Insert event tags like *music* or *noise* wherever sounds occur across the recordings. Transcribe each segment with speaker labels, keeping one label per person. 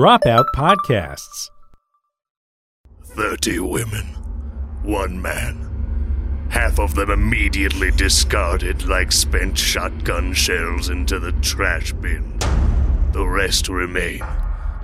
Speaker 1: Dropout Podcasts.
Speaker 2: 30 women, one man. Half of them immediately discarded like spent shotgun shells into the trash bin. The rest remain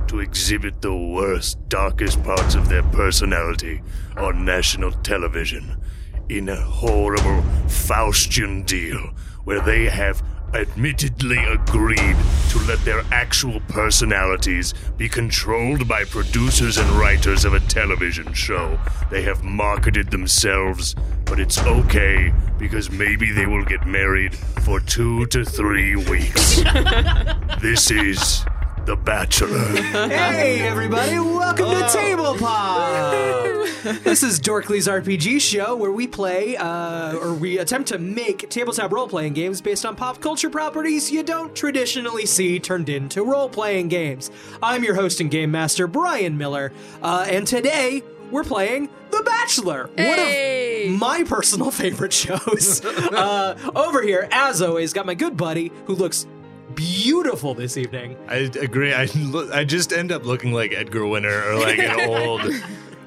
Speaker 2: to exhibit the worst, darkest parts of their personality on national television in a horrible Faustian deal where they have admittedly agreed to let their actual personalities be controlled by producers and writers of a television show. They have marketed themselves, but it's okay because maybe they will get married for two to three weeks. *laughs* this is The Bachelor. *laughs*
Speaker 3: Hey, everybody, welcome to Table Pod. *laughs* this is Dorkly's RPG show where we play, uh, or we attempt to make tabletop role playing games based on pop culture properties you don't traditionally see turned into role playing games. I'm your host and game master, Brian Miller, uh, and today we're playing The Bachelor,
Speaker 4: Hey!
Speaker 3: one of my personal *laughs* favorite shows. uh, over here, as always, got my good buddy who looks beautiful this evening.
Speaker 5: I agree. I, lo- I just end up looking like Edgar Winter or like an *laughs* old.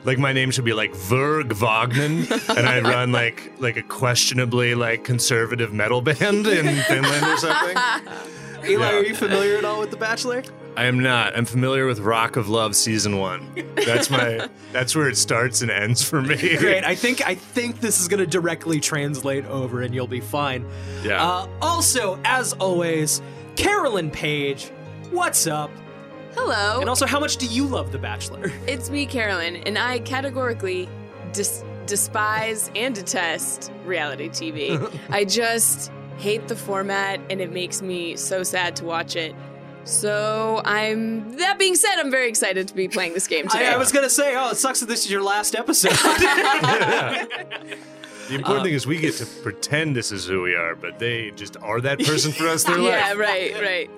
Speaker 5: Like my name should be like Verg Wagner, and I run like like a questionably like conservative metal band in Finland or something. *laughs*
Speaker 3: Eli,
Speaker 5: Yeah.
Speaker 3: are you familiar at all with The Bachelor?
Speaker 5: I am not. I'm familiar with Rock of Love season one. That's my. that's where it starts and ends for me.
Speaker 3: Great. I *laughs* think I think this is going to directly translate over, and you'll be fine.
Speaker 5: Yeah.
Speaker 3: Uh, also, as always, Carolyn Page, what's up?
Speaker 4: Hello,
Speaker 3: And also, how much do you love The Bachelor? *laughs*
Speaker 4: it's me, Carolyn, and I categorically dis- despise and detest reality TV. *laughs* I just hate the format, and it makes me so sad to watch it. So I'm. That being said, I'm very excited to be playing this game today.
Speaker 3: I, I was going to say, oh, it sucks that this is your last episode. *laughs*
Speaker 5: The important thing is we get to *laughs* pretend this is who we are, but they just are that person for us. Their *laughs*
Speaker 4: yeah,
Speaker 5: life.
Speaker 4: Yeah, right, right.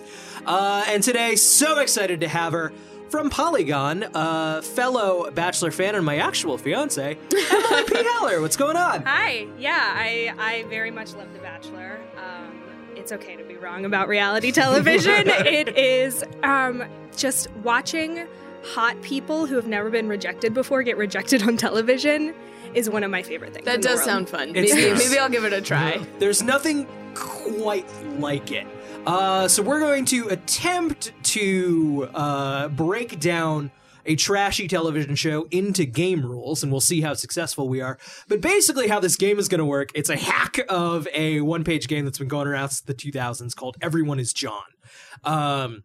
Speaker 3: uh, and today, so excited to have her from Polygon, uh, fellow Bachelor fan and my actual fiance, Emily P. *laughs* Heller. What's going on?
Speaker 6: Hi. Yeah, I I very much love The Bachelor. Um, it's okay to be wrong about reality television. it is um, just watching hot people who have never been rejected before get rejected on television is one of my favorite things.
Speaker 4: That
Speaker 6: in the
Speaker 4: does
Speaker 6: world.
Speaker 4: sound fun. Maybe,
Speaker 3: it's-
Speaker 4: maybe I'll give it a try. *laughs*
Speaker 3: There's nothing quite like it. Uh, so we're going to attempt to uh, break down a trashy television show into game rules, and we'll see how successful we are. But basically, how this game is going to work, it's a hack of a one-page game that's been going around since the 2000s called Everyone Is John. Um,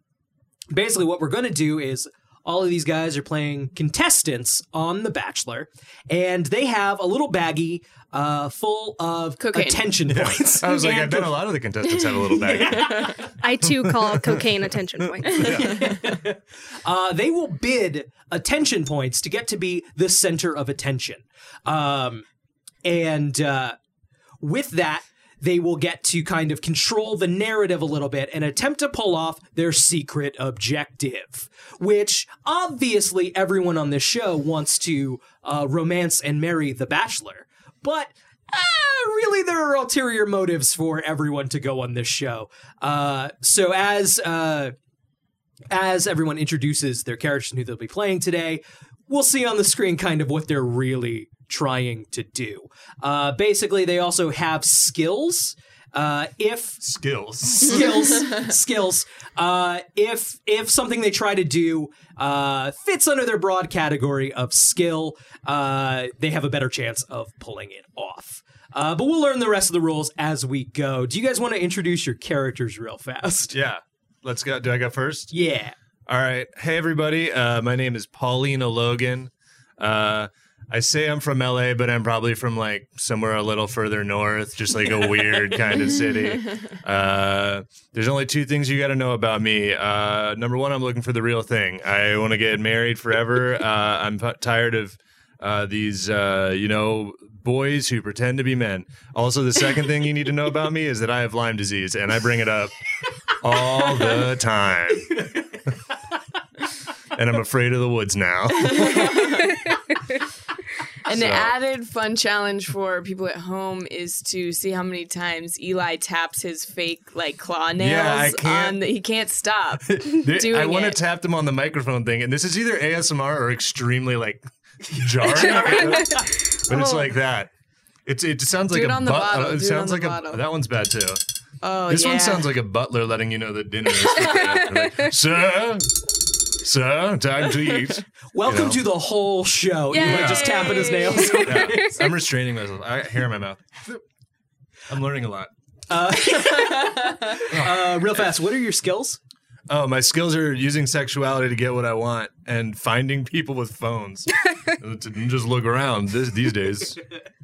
Speaker 3: basically, what we're going to do is all of these guys are playing contestants on The Bachelor, and they have a little baggie uh, full of
Speaker 4: Cocaine.
Speaker 3: attention points.
Speaker 5: I was like, I
Speaker 3: And
Speaker 5: bet a lot of the contestants have a little bag. *laughs*
Speaker 6: I too call cocaine attention points. *laughs*
Speaker 3: uh, they will bid attention points to get to be the center of attention. Um, and uh, with that, they will get to kind of control the narrative a little bit and attempt to pull off their secret objective, which obviously everyone on this show wants to uh, romance and marry the Bachelor. But uh, really, there are ulterior motives for everyone to go on this show. Uh, so as uh, as everyone introduces their characters and who they'll be playing today, we'll see on the screen kind of what they're really trying to do. Uh, basically, they also have skills. Uh, if
Speaker 5: Skills.
Speaker 3: skills *laughs* skills uh if if something they try to do uh fits under their broad category of skill uh they have a better chance of pulling it off uh but we'll learn the rest of the rules as we go do you guys want to introduce your characters real fast
Speaker 5: Yeah. Let's go. Do I go first?
Speaker 3: yeah
Speaker 5: All right. Hey, everybody. Uh, my name is Paulina Logan. Uh, I say I'm from LA, but I'm probably from like somewhere a little further north, just like a weird kind of city. *laughs* Uh, there's only two things you got to know about me. Uh, number one, I'm looking for the real thing. I want to get married forever. Uh, I'm p- tired of uh, these, uh, you know, boys who pretend to be men. Also, the second thing you need to know about me is that I have Lyme disease, and I bring it up all the time. *laughs* and I'm afraid of the woods now. *laughs* *laughs*
Speaker 4: And
Speaker 5: So-
Speaker 4: the added fun challenge for people at home is to see how many times Eli taps his fake like claw nails
Speaker 5: Yeah, I can't-
Speaker 4: on. The, he can't stop. *laughs*
Speaker 5: There-
Speaker 4: doing
Speaker 5: I want to
Speaker 4: it.
Speaker 5: tap them on the microphone thing, and this is either ASMR or extremely like jarring. but it's like that. It's it sounds like
Speaker 4: Do it
Speaker 5: a
Speaker 4: on the
Speaker 5: but-
Speaker 4: bottle.
Speaker 5: uh, It
Speaker 4: Do it
Speaker 5: sounds
Speaker 4: on the
Speaker 5: like a
Speaker 4: bottle.
Speaker 5: that one's bad too.
Speaker 4: Oh,
Speaker 5: This
Speaker 4: yeah.
Speaker 5: one sounds like a butler letting you know that dinner is prepared. like, Sir, sir, time to eat. *laughs*
Speaker 3: Welcome
Speaker 5: You know?
Speaker 3: to the whole show. Eli just tapping his nails. *laughs*
Speaker 5: Yeah, I'm restraining myself. I got hair in my mouth. I'm learning a lot. *laughs*
Speaker 3: Uh, real fast, what are your skills?
Speaker 5: Oh, my skills are using sexuality to get what I want and finding people with phones to just look around this, these days.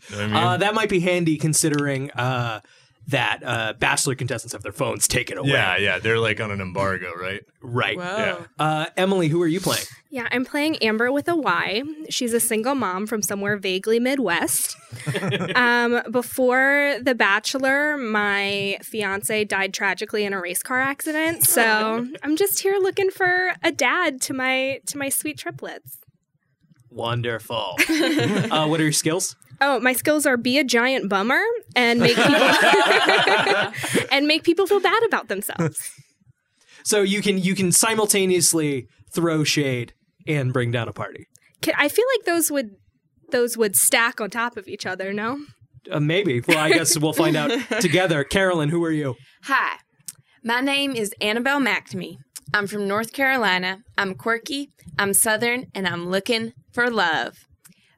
Speaker 5: You know I mean?
Speaker 3: Uh, that might be handy considering uh, that uh, Bachelor contestants have their phones taken away.
Speaker 5: yeah, yeah, they're like on an embargo, right?
Speaker 3: Right.
Speaker 4: Whoa.
Speaker 5: Yeah.
Speaker 3: Uh, Emily, who are you playing?
Speaker 6: Yeah, I'm playing Amber with a Y. She's a single mom from somewhere vaguely Midwest. *laughs* um, before The Bachelor, my fiance died tragically in a race car accident. So *laughs* I'm just here looking for a dad to my to my sweet triplets.
Speaker 3: Wonderful. *laughs* uh, what are your skills?
Speaker 6: Oh, my skills are be a giant bummer and make people *laughs* *laughs* and make people feel bad about themselves. *laughs*
Speaker 3: So you can you can simultaneously throw shade and bring down a party.
Speaker 6: Ca- I feel like those would those would stack on top of each other. No.
Speaker 3: Uh, maybe. Well, I guess we'll find out together. Carolyn, who are you?
Speaker 4: Hi, my name is Annabelle McNamee. I'm from North Carolina. I'm quirky, I'm Southern, and I'm looking for love.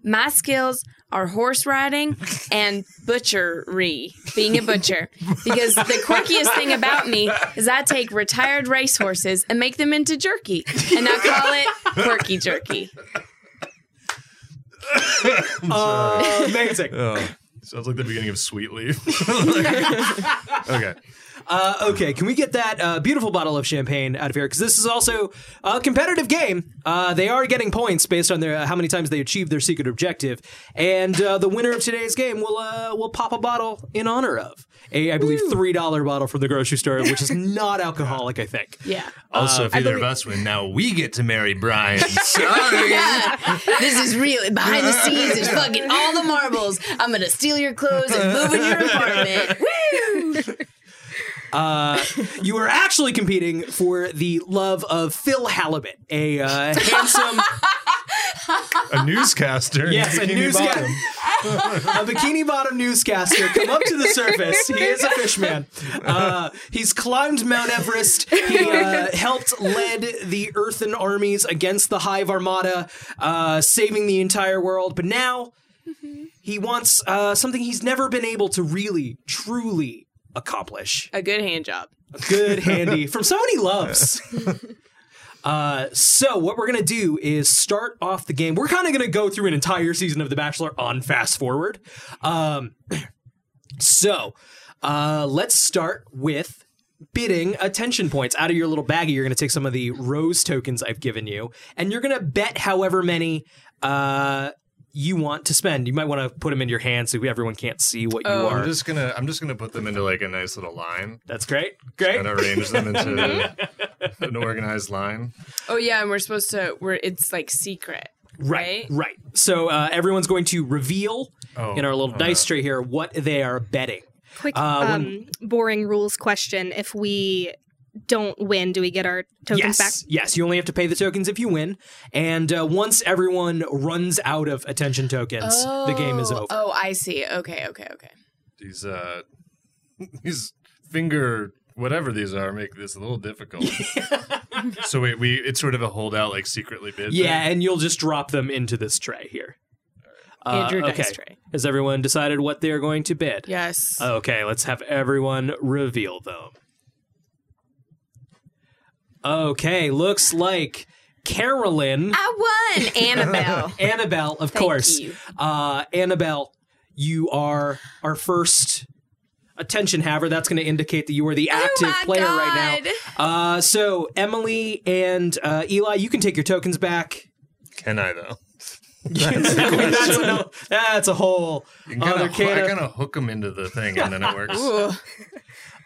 Speaker 4: My skills are horse riding and butchery, being a butcher. Because the quirkiest thing about me is I take retired racehorses and make them into jerky, and I call it quirky jerky. *laughs*
Speaker 3: Uh, amazing.
Speaker 5: Oh, sounds like the beginning of Sweet Leaf. *laughs* okay.
Speaker 3: Uh, okay, can we get that uh, beautiful bottle of champagne out of here? Because this is also a competitive game. Uh, they are getting points based on their how many times they achieve their secret objective, and uh, the winner of today's game will uh, will pop a bottle in honor of a, I believe, three dollar bottle from the grocery store, which is *laughs* not alcoholic. I think.
Speaker 4: Yeah.
Speaker 5: Also, if either of us win, now we get to marry Brian. *laughs* Sorry. yeah.
Speaker 4: This is really behind the *laughs* scenes. There's fucking all the marbles. I'm gonna steal your clothes and move in your apartment. Woo!
Speaker 3: Uh, you are actually competing for the love of Phil Halibut, a uh, handsome,
Speaker 5: a newscaster.
Speaker 3: yes, a newscaster, *laughs* a bikini bottom newscaster. Come up to the surface. He is a fishman. Uh, he's climbed Mount Everest. He uh, helped lead the Earthen armies against the Hive Armada, uh, saving the entire world. But now he wants uh, something he's never been able to really, truly accomplish.
Speaker 4: A good hand job.
Speaker 3: A good handy from someone he loves. *laughs* Uh, so what we're gonna do is start off the game. We're kind of gonna go through an entire season of The Bachelor on fast forward. Um, *clears throat* so uh, let's start with bidding attention points out of your little baggie. You're gonna take some of the rose tokens I've given you, and you're gonna bet however many. Uh, you want to spend. You might want to put them in your hand so everyone can't see what you
Speaker 4: Oh.
Speaker 3: are.
Speaker 5: I'm just gonna I'm just gonna put them into like a nice little line
Speaker 3: That's great. Great.
Speaker 5: and arrange them into *laughs* an organized line.
Speaker 4: Oh yeah, and we're supposed to. We're it's like secret.
Speaker 3: Right,
Speaker 4: Right?
Speaker 3: right. So uh, everyone's going to reveal
Speaker 5: Oh,
Speaker 3: in our little
Speaker 5: oh,
Speaker 3: dice tray here what they are betting.
Speaker 6: Quick,
Speaker 3: Uh, when-
Speaker 6: um, boring rules question: If we don't win, do we get our tokens
Speaker 3: yes,
Speaker 6: back?
Speaker 3: yes. You only have to pay the tokens if you win, and uh, once everyone runs out of attention tokens, the game is
Speaker 4: Oh,
Speaker 3: over.
Speaker 4: Oh, I see. Okay, okay, okay.
Speaker 5: These uh *laughs* these finger whatever these are make this a little difficult. *laughs* so wait, we it's sort of a holdout like secretly bid.
Speaker 3: yeah,
Speaker 5: thing?
Speaker 3: and you'll just drop them into this tray here. Uh,
Speaker 4: Andrew
Speaker 3: okay.
Speaker 4: dice tray.
Speaker 3: Has everyone decided what they are going to bid?
Speaker 4: Yes.
Speaker 3: Okay, let's have everyone reveal them. Okay, looks like Carolyn.
Speaker 4: I won, Annabelle. *laughs*
Speaker 3: Annabelle, of
Speaker 4: Thank
Speaker 3: course.
Speaker 4: you.
Speaker 3: Uh, Annabelle, you are our first attention haver. That's going to indicate that you are the active
Speaker 4: Oh my
Speaker 3: player right now. Uh, so Emily and uh, Eli, you can take your tokens back.
Speaker 5: Can I though? *laughs*
Speaker 3: that's, a, no, that's a whole
Speaker 5: You can
Speaker 3: other
Speaker 5: kinda,
Speaker 3: can
Speaker 5: I
Speaker 3: of-
Speaker 5: of hook them into the thing and then it works. *laughs*
Speaker 4: Ooh.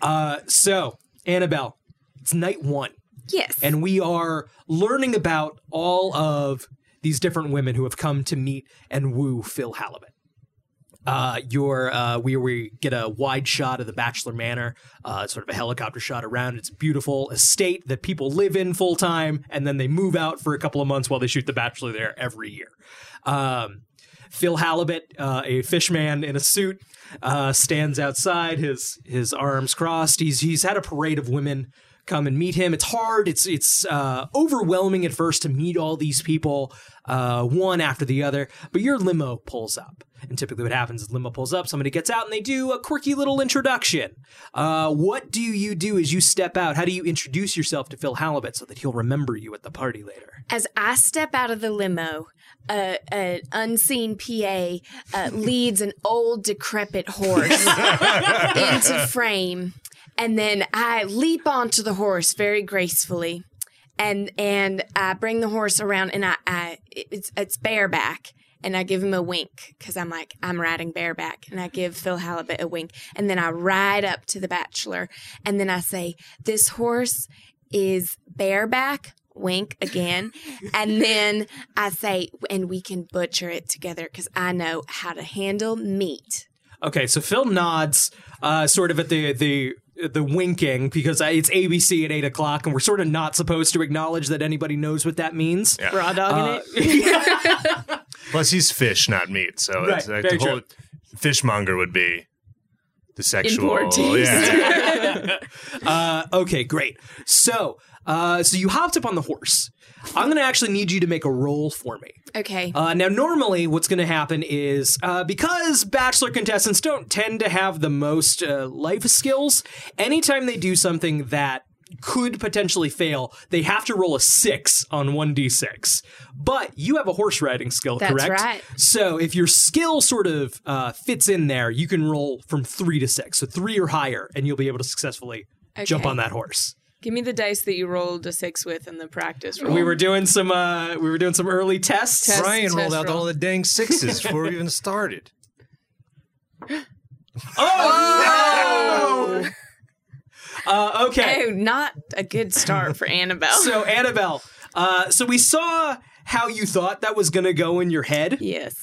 Speaker 3: Uh, so Annabelle, it's night one.
Speaker 6: Yes.
Speaker 3: and we are learning about all of these different women who have come to meet and woo Phil Halibut. Uh, your uh, we we get a wide shot of the Bachelor Manor, uh, sort of a helicopter shot around. It's beautiful estate that people live in full time, and then they move out for a couple of months while they shoot The Bachelor there every year. Um, Phil Halibut, uh, a fishman in a suit, uh, stands outside, his his arms crossed. He's he's had a parade of women come and meet him. It's hard. It's it's uh, overwhelming at first to meet all these people, uh, one after the other. But your limo pulls up, and typically what happens is limo pulls up, somebody gets out, and they do a quirky little introduction. Uh, what do you do as you step out? How do you introduce yourself to Phil Halibut so that he'll remember you at the party later?
Speaker 4: As I step out of the limo, uh, an unseen PA uh, leads an old, decrepit horse *laughs* into frame, and then I leap onto the horse very gracefully, and and I bring the horse around, and I, I it's it's bareback. And I give him a wink because I'm like, I'm riding bareback. And I give Phil Halibut a wink. And then I ride up to the bachelor. And then I say, This horse is bareback wink again. *laughs* and then I say, and we can butcher it together because I know how to handle meat.
Speaker 3: Okay, so Phil nods, uh, sort of at the the the winking because it's ABC at eight o'clock, and we're sort of not supposed to acknowledge that anybody knows what that means.
Speaker 4: Raw dogging
Speaker 3: Uh,
Speaker 4: it. *laughs*
Speaker 5: Plus, he's fish, not meat. So
Speaker 3: Right,
Speaker 5: it's like
Speaker 3: very
Speaker 5: the whole fishmonger would be the sexual.
Speaker 4: poor.
Speaker 5: Yeah. *laughs* *laughs*
Speaker 3: Uh, okay, great. So, uh, so you hopped up on the horse. I'm going to actually need you to make a roll for me.
Speaker 4: Okay.
Speaker 3: Uh, now, normally, what's going to happen is uh, because Bachelor contestants don't tend to have the most uh, life skills, anytime they do something that could potentially fail, they have to roll a six on 1d6. But you have a horse riding skill,
Speaker 4: That's
Speaker 3: correct?
Speaker 4: right.
Speaker 3: So if your skill sort of uh, fits in there, you can roll from three to six. So three or higher, and you'll be able to successfully jump
Speaker 4: Okay.
Speaker 3: on that horse.
Speaker 4: Give me the dice that you rolled a six with in the practice roll.
Speaker 3: We were doing some uh, we were doing some early tests.
Speaker 4: Test-
Speaker 5: Brian rolled out
Speaker 4: roll.
Speaker 5: all the dang sixes before we even started. *laughs*
Speaker 3: Oh! *laughs* uh, okay.
Speaker 4: Oh, not a good start for *laughs* Annabelle.
Speaker 3: So Annabelle, uh, so we saw how you thought that was going to go in your head.
Speaker 4: yes.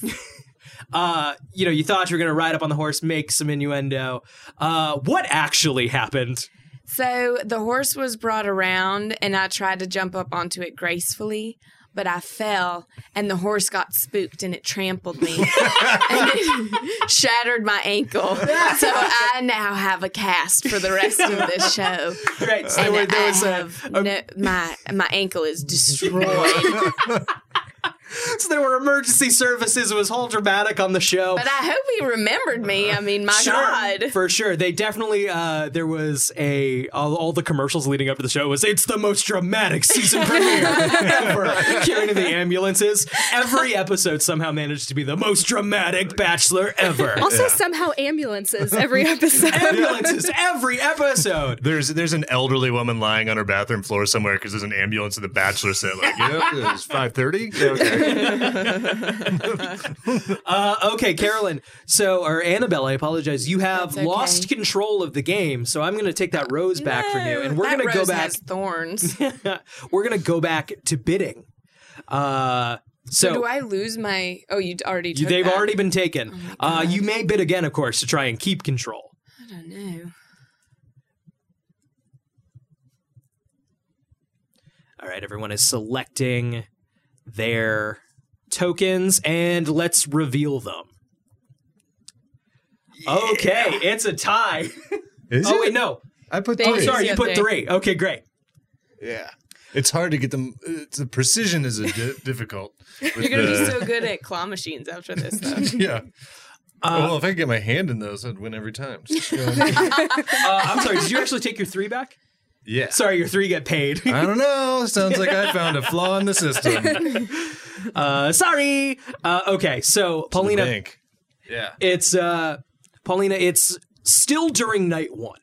Speaker 3: Uh, you know, you thought you were going to ride up on the horse, make some innuendo. Uh, what actually happened?
Speaker 4: So the horse was brought around, and I tried to jump up onto it gracefully, but I fell, and the horse got spooked and it trampled me *laughs* and it shattered my ankle. So I now have a cast for the rest of this show.
Speaker 3: Right. So
Speaker 4: And
Speaker 3: there, there
Speaker 4: I
Speaker 3: was a,
Speaker 4: have no, my my ankle is destroyed. *laughs* *laughs* *laughs*
Speaker 3: so there were emergency services. It was all dramatic on the show.
Speaker 4: But I hope he remembered me. I mean, my
Speaker 3: Sure,
Speaker 4: God.
Speaker 3: for sure. They definitely. Uh, there was a all, all the commercials leading up to the show was it's the most dramatic season *laughs* premiere ever. Carrying the ambulances. Every episode somehow managed to be the most dramatic Bachelor ever.
Speaker 6: Also, somehow ambulances every *laughs* episode.
Speaker 3: ambulances every episode.
Speaker 5: There's there's an elderly woman lying on her bathroom floor somewhere because there's an ambulance in the bachelor set. Like, yeah, it's five thirty. Okay. *laughs*
Speaker 3: Uh, okay, Carolyn. So, or Annabelle, I apologize. You have
Speaker 4: okay.
Speaker 3: lost control of the game, so I'm going to take that rose back from you, and we're going to go back.
Speaker 4: has thorns. *laughs*
Speaker 3: we're going to go back to bidding. Uh, so,
Speaker 4: Do I lose my? Oh, you already.
Speaker 3: you- they've
Speaker 4: that.
Speaker 3: already been taken. uh, you may bid again, of course, to try and keep control.
Speaker 4: I don't know.
Speaker 3: All right, everyone is selecting their tokens, and let's reveal them. Okay, it's a tie.
Speaker 5: Is
Speaker 3: oh
Speaker 5: it?
Speaker 3: wait, no.
Speaker 5: I put
Speaker 4: Thank
Speaker 3: Oh,
Speaker 5: three.
Speaker 4: you.
Speaker 3: sorry, you put
Speaker 4: three.
Speaker 3: three. Okay, great.
Speaker 5: Yeah. It's hard to get them. It's, the precision is a di- *laughs* difficult.
Speaker 4: You're gonna be so good at claw machines after this, though. *laughs*
Speaker 5: Yeah. well, if I could get my hand in those, I'd win every time. *laughs* So,
Speaker 3: Uh, I'm sorry. Did you actually take your three back?
Speaker 5: Yeah.
Speaker 3: Sorry, your three get paid.
Speaker 5: I don't know. Sounds like I *laughs* found a flaw in the system. *laughs*
Speaker 3: Uh, sorry. Uh, okay, so Paulina,
Speaker 5: Bank. Yeah.
Speaker 3: it's uh, Paulina. It's still during night one.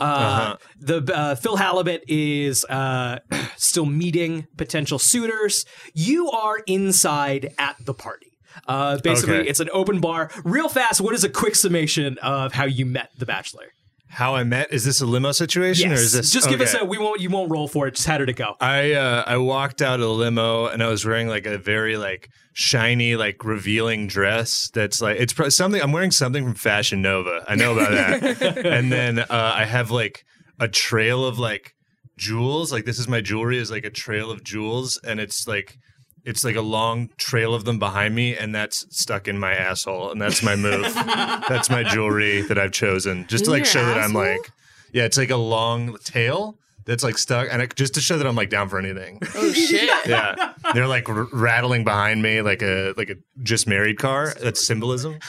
Speaker 3: Uh,
Speaker 5: Uh-huh.
Speaker 3: The uh, Phil Halibut is uh, *clears throat* still meeting potential suitors. You are inside at the party. Uh, basically,
Speaker 5: Okay.
Speaker 3: it's an open bar. Real fast. What is a quick summation of how you met the Bachelor?
Speaker 5: How I met? Is this a limo situation
Speaker 3: Yes.
Speaker 5: or is this
Speaker 3: just give us a we won't you won't roll for it. Just how did it go?
Speaker 5: I uh, I walked out of the limo and I was wearing like a very like shiny like revealing dress that's like it's pro- something I'm wearing something from Fashion Nova. I know about that. *laughs* and then uh, I have like a trail of like jewels. Like this is my jewelry is like a trail of jewels and it's like it's like a long trail of them behind me and that's stuck in my asshole and that's my move. *laughs* that's my jewelry that I've chosen just to like show that I'm like yeah, it's like a long tail that's like stuck, and it, just to show that I'm like down for anything. *laughs*
Speaker 4: Oh shit. *laughs*
Speaker 5: Yeah, they're like r- rattling behind me like a like a just married car. That's symbolism. *laughs*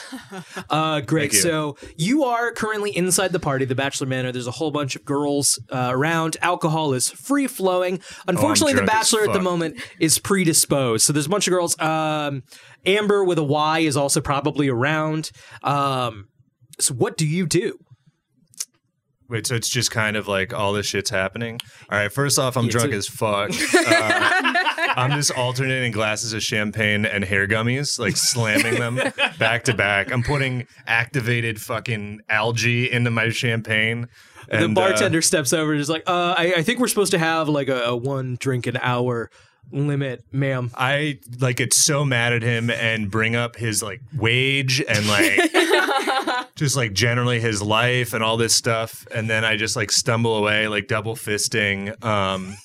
Speaker 3: Uh, great.
Speaker 5: You.
Speaker 3: So you are currently inside the party, the Bachelor Manor. There's a whole bunch of girls uh, around. Alcohol is free flowing. Unfortunately, the Bachelor at the moment is predisposed. So there's a bunch of girls. Um, Amber with a Y is also probably around. Um, so what do you do?
Speaker 5: Wait, so it's just kind of like all this shit's happening. All right, first off, I'm drunk
Speaker 3: a-
Speaker 5: as fuck. *laughs* Uh, I'm just alternating glasses of champagne and hair gummies, like slamming them back to back. I'm putting activated fucking algae into my champagne.
Speaker 3: the
Speaker 5: And, uh,
Speaker 3: bartender steps over and is like, uh, I, I think we're supposed to have like a, a one drink an hour limit, ma'am.
Speaker 5: I like get so mad at him and bring up his like wage and like *laughs* just like generally his life and all this stuff and then I just like stumble away like double fisting um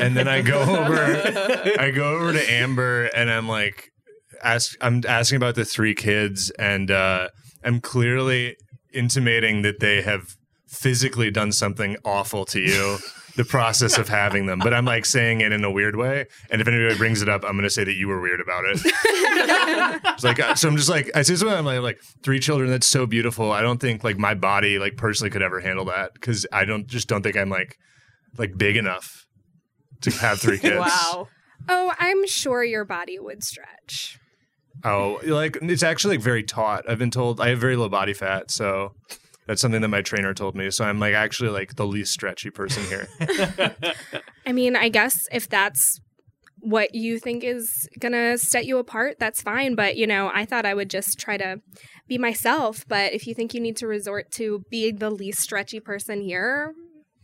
Speaker 5: and then I go over I go over to Amber and I'm like ask I'm asking about the three kids and uh I'm clearly intimating that they have physically done something awful to you the process of having them but i'm like saying it in a weird way and if anybody brings it up i'm going to say that you were weird about it. *laughs* It's like uh, so i'm just like i say something i'm like, like three children that's so beautiful. I don't think like my body like personally could ever handle that because i don't just don't think i'm like like big enough to have three *laughs* kids.
Speaker 4: Wow.
Speaker 6: Oh, I'm sure your body would stretch.
Speaker 5: oh like it's actually like very taut. I've been told i have very low body fat so that's something that my trainer told me so i'm like actually like the least stretchy person here *laughs*
Speaker 6: I mean, I guess if that's what you think is gonna set you apart, that's fine. But you know, I thought I would just try to be myself. But if you think you need to resort to being the least stretchy person here,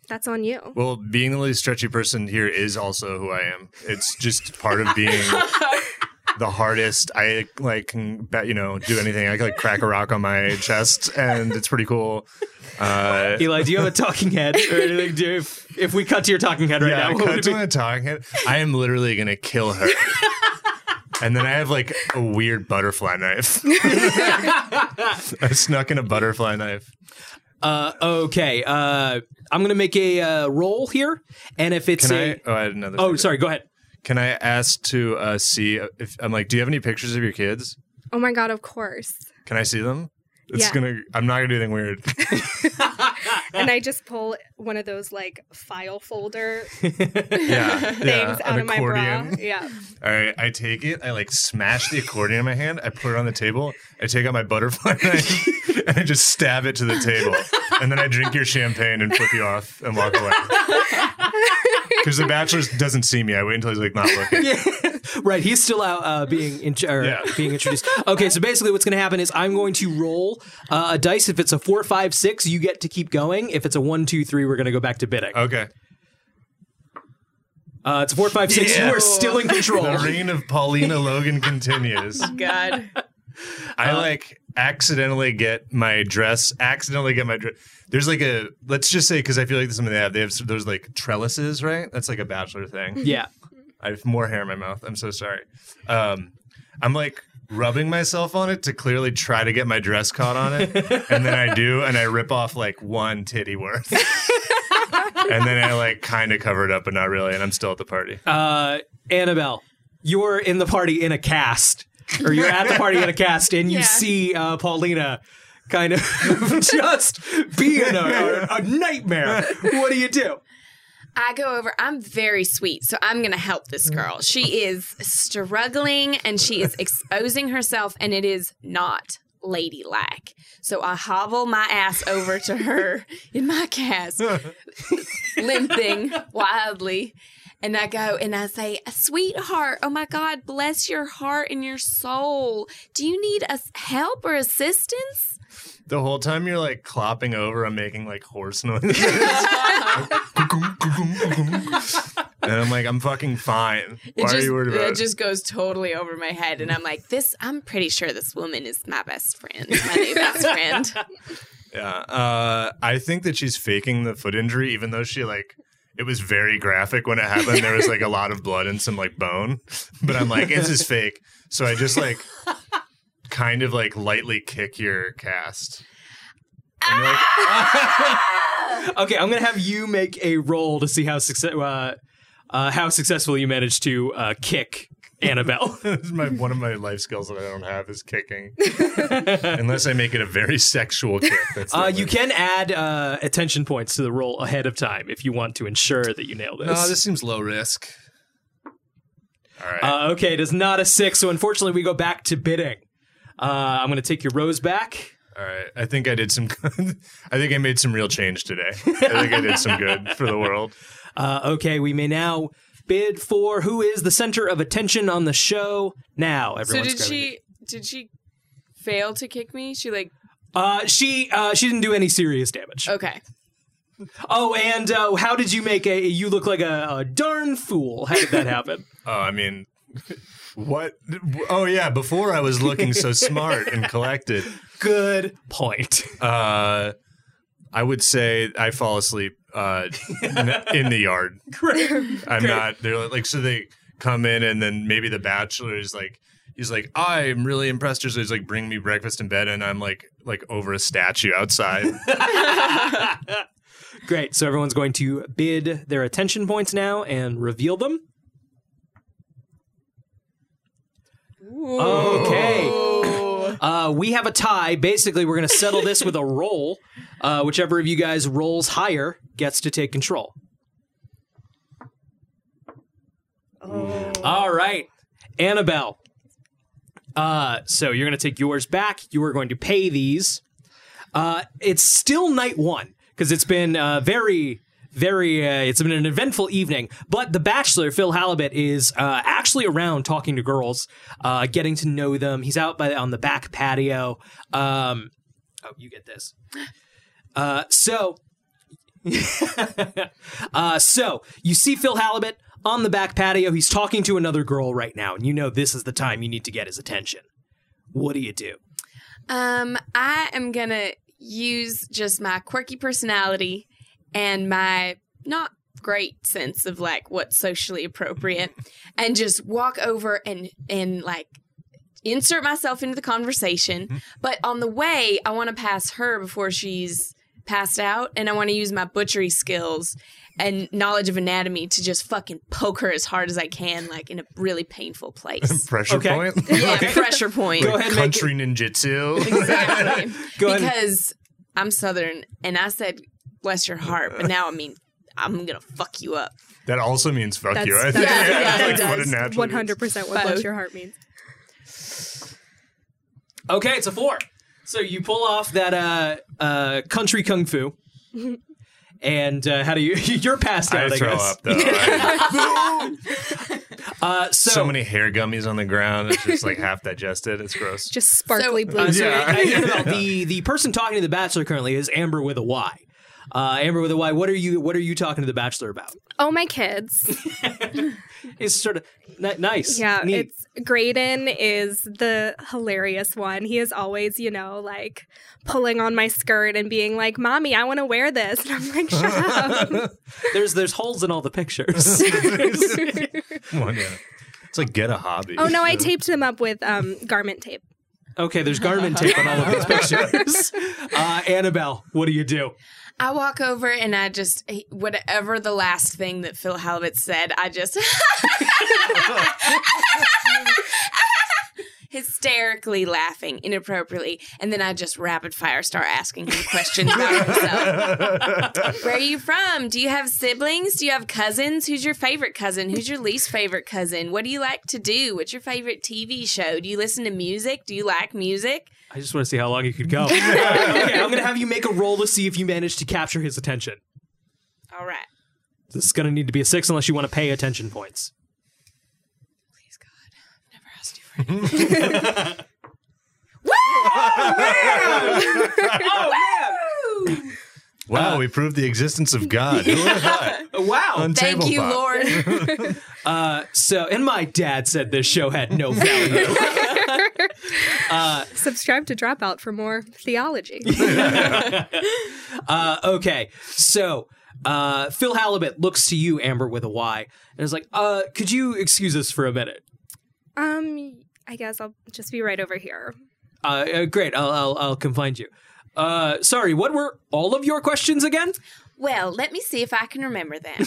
Speaker 6: that's on you.
Speaker 5: Well, being the least stretchy person here is also who I am. It's just part of being *laughs* the hardest. I like can bet you know do anything. I can like crack a rock on my chest, and it's pretty cool. Uh,
Speaker 3: Eli, do you have a talking head or anything? Do if, if we cut to your talking head right
Speaker 5: yeah,
Speaker 3: now,
Speaker 5: cut to my talking head. I am literally gonna kill her. *laughs* And then I have like a weird butterfly knife. *laughs* I snuck in a butterfly knife.
Speaker 3: Uh, okay, uh, I'm gonna make a uh, roll here, and if it's
Speaker 5: Can
Speaker 3: a
Speaker 5: I? Oh, I had another.
Speaker 3: oh,
Speaker 5: thing.
Speaker 3: sorry, go ahead.
Speaker 5: Can I ask to uh, see if I'm like? Do you have any pictures of your kids?
Speaker 6: Oh my god, of course.
Speaker 5: Can I see them? It's
Speaker 6: Yeah.
Speaker 5: gonna. I'm not gonna do anything weird. *laughs*
Speaker 6: And I just pull one of those like file folder *laughs* *laughs*
Speaker 5: yeah,
Speaker 6: things
Speaker 5: yeah,
Speaker 6: out of my
Speaker 5: accordion.
Speaker 6: bra. Yeah.
Speaker 5: All right, I take it. I like smash the accordion in my hand. I put it on the table. I take out my butterfly knife and I just stab it to the table. And then I drink your champagne and flip you off and walk away. *laughs* Because the bachelor doesn't see me. I wait until he's like not looking. *laughs*
Speaker 3: right, he's still out uh, being in, or
Speaker 5: Yeah.
Speaker 3: being introduced. Okay, so basically, what's going to happen is I'm going to roll uh, a dice. If it's a four, five, six, you get to keep going. If it's a one, two, three, we're going to go back to bidding.
Speaker 5: Okay.
Speaker 3: Uh, it's a four, five, six. You
Speaker 5: Yeah.
Speaker 3: are still in control.
Speaker 5: The reign of Paulina Logan continues. *laughs*
Speaker 4: God.
Speaker 5: I like accidentally get my dress, accidentally get my dress. There's like a, let's just say, because I feel like this is something they have. They have those like trellises, right? That's like a bachelor thing.
Speaker 3: Yeah.
Speaker 5: I have more hair in my mouth. I'm so sorry. Um, I'm like rubbing myself on it to clearly try to get my dress caught on it. and then I do, and I rip off like one titty worth. *laughs* and then I like kind of cover it up, but not really. And I'm still at the party.
Speaker 3: Uh, Annabelle, you're in the party in a cast, *laughs* or you're at the party in a cast, and you
Speaker 4: Yeah.
Speaker 3: see uh, Paulina kind of *laughs* just being a, a nightmare. What do you do?
Speaker 4: I go over. I'm very sweet, so I'm going to help this girl. She is struggling and she is exposing herself, and it is not ladylike. So I hobble my ass over to her in my cast, *laughs* limping wildly. And I go and I say, Sweetheart, oh my God, bless your heart and your soul. Do you need us help or assistance?
Speaker 5: The whole time you're like clopping over, I'm making like horse noises. *laughs* and I'm like, I'm fucking fine. Why
Speaker 4: It
Speaker 5: are
Speaker 4: just,
Speaker 5: you worried about
Speaker 4: it
Speaker 5: it?
Speaker 4: just goes totally over my head. And I'm like, this, I'm pretty sure this woman is my best friend, my new *laughs* best friend.
Speaker 5: Yeah. Uh, I think that she's faking the foot injury, even though she like it was very graphic when it happened. There was like a lot of blood and some like bone. But I'm like, this is fake. So I just like kind of like lightly kick your cast. And you're like, *laughs*
Speaker 3: Okay, I'm gonna have you make a roll to see how success uh, uh, how successful you managed to uh, kick Annabelle. *laughs*
Speaker 5: this is my one of my life skills that I don't have is kicking. *laughs* Unless I make it a very sexual kick. That's
Speaker 3: Uh, you can add uh, attention points to the roll ahead of time if you want to ensure that you nail this.
Speaker 5: No, this seems low risk. All right.
Speaker 3: Uh, okay, it is not a six, so unfortunately we go back to bidding. Uh, I'm going to take your rose back.
Speaker 5: All right. I think I did some good. *laughs* I think I made some real change today. I think I did some good for the world.
Speaker 3: Uh, okay, we may now bid for who is the center of attention on the show. Now,
Speaker 4: So did
Speaker 3: grabbing
Speaker 4: she, did she fail to kick me? She like,
Speaker 3: Uh, she uh, she didn't do any serious damage.
Speaker 4: okay.
Speaker 3: Oh, and uh, how did you make a? You look like a, a darn fool. How did that happen? *laughs*
Speaker 5: Oh, I mean, *laughs* what? Oh, yeah. Before I was looking so smart and collected. *laughs*
Speaker 3: Good point.
Speaker 5: Uh, I would say I fall asleep uh, in the yard. *laughs*
Speaker 3: Great.
Speaker 5: I'm not. They're like so they come in and then maybe the bachelor is like. He's like, I'm really impressed. So he's like, bring me breakfast in bed, and I'm like, like over a statue outside. *laughs*
Speaker 3: Great. So everyone's going to bid their attention points now and reveal them. Okay. Uh, we have a tie. Basically, we're going to settle this with a roll. Uh, whichever of you guys rolls higher gets to take control. All right. Annabelle. Uh, so you're going to take yours back. You are going to pay these. Uh, it's still night one because it's been uh, very, very. Uh, it's been an eventful evening. But the Bachelor, Phil Halibut, is uh, actually around talking to girls, uh, getting to know them. He's out by on the back patio. Um, oh, you get this. Uh, so, *laughs* uh, so you see Phil Halibut on the back patio. He's talking to another girl right now, and you know this is the time you need to get his attention. What do you do?
Speaker 4: Um, I am gonna use just my quirky personality and my not great sense of like what's socially appropriate and just walk over and and like insert myself into the conversation mm-hmm. but on the way i want to pass her before she's passed out and i want to use my butchery skills and knowledge of anatomy to just fucking poke her as hard as i can like in a really painful place *laughs*
Speaker 5: Pressure
Speaker 3: Okay.
Speaker 5: point. *laughs*
Speaker 4: yeah pressure point
Speaker 3: Go ahead make it-
Speaker 5: Country ninjutsu.
Speaker 4: Exactly. *laughs*
Speaker 3: Go ahead.
Speaker 4: because I'm Southern and I said, bless your heart, but now I mean, I'm going to fuck you up.
Speaker 5: That also means fuck
Speaker 6: That's-
Speaker 5: you. I think.
Speaker 6: that's- *laughs*
Speaker 4: Yeah, yeah, it
Speaker 5: like what
Speaker 4: does.
Speaker 5: it naturally
Speaker 6: One
Speaker 5: means.
Speaker 6: hundred percent what
Speaker 4: Both.
Speaker 6: bless your heart means.
Speaker 3: Okay, it's a four. So you pull off that uh, uh, country kung fu. *laughs* And uh, how do you? *laughs* You're passed
Speaker 5: I
Speaker 3: out, I,
Speaker 5: throw
Speaker 3: guess.
Speaker 5: up though. I-
Speaker 3: Uh, so,
Speaker 5: so many hair gummies on the ground. It's just like half digested. It's gross.
Speaker 6: Just sparkly
Speaker 4: So-
Speaker 6: blue.
Speaker 3: uh, so
Speaker 5: Yeah.
Speaker 3: uh, Annabelle, the the person talking to the Bachelor currently is Amber with a Y. Uh, Amber with a Y. What are you? What are you talking to the Bachelor about?
Speaker 6: oh my kids. *laughs*
Speaker 3: It's sort of ni- nice.
Speaker 6: Yeah,
Speaker 3: neat.
Speaker 6: it's Graydon is the hilarious one. He is always, you know, like pulling on my skirt and being like, "Mommy, I want to wear this." And I'm like, "Shut up." *laughs*
Speaker 3: there's there's holes in all the pictures. *laughs*
Speaker 5: One, yeah. It's like get a hobby.
Speaker 6: oh no, I taped them up with um, garment tape.
Speaker 3: okay, there's garment tape on all of these pictures. Uh, Annabelle, what do you do?
Speaker 4: I walk over and I just, whatever the last thing that Phil Halibut said, I just *laughs* hysterically laughing inappropriately. And then I just rapid fire start asking him questions about himself. *laughs* Where are you from? Do you have siblings? Do you have cousins? Who's your favorite cousin? Who's your least favorite cousin? What do you like to do? What's your favorite TV show? Do you listen to music? Do you like music?
Speaker 3: I just want to see how long you could go. *laughs* okay, I'm gonna *laughs* have you make a roll to see if you manage to capture his attention.
Speaker 4: All right.
Speaker 3: This is going to need to be a six unless you want to pay attention points.
Speaker 4: Please, God. I've never asked you for anything. *laughs*
Speaker 5: Oh, Wow, we proved the existence of God. Who would have thought? *laughs*
Speaker 3: Wow.
Speaker 5: On
Speaker 4: Thank you,
Speaker 5: tabletop.
Speaker 4: Lord. *laughs*
Speaker 3: Uh, so, and my dad said this show had no value. *laughs*
Speaker 6: Subscribe to Dropout for more theology.
Speaker 3: uh, okay, so uh, Phil Halibut looks to you, Amber, with a Y, and is like, uh, "Could you excuse us for a minute?"
Speaker 6: um, I guess I'll just be right over here.
Speaker 3: Uh, uh, great, I'll, I'll I'll come find you. Uh, sorry, what were all of your questions again?
Speaker 4: well, let me see if I can remember them. *laughs*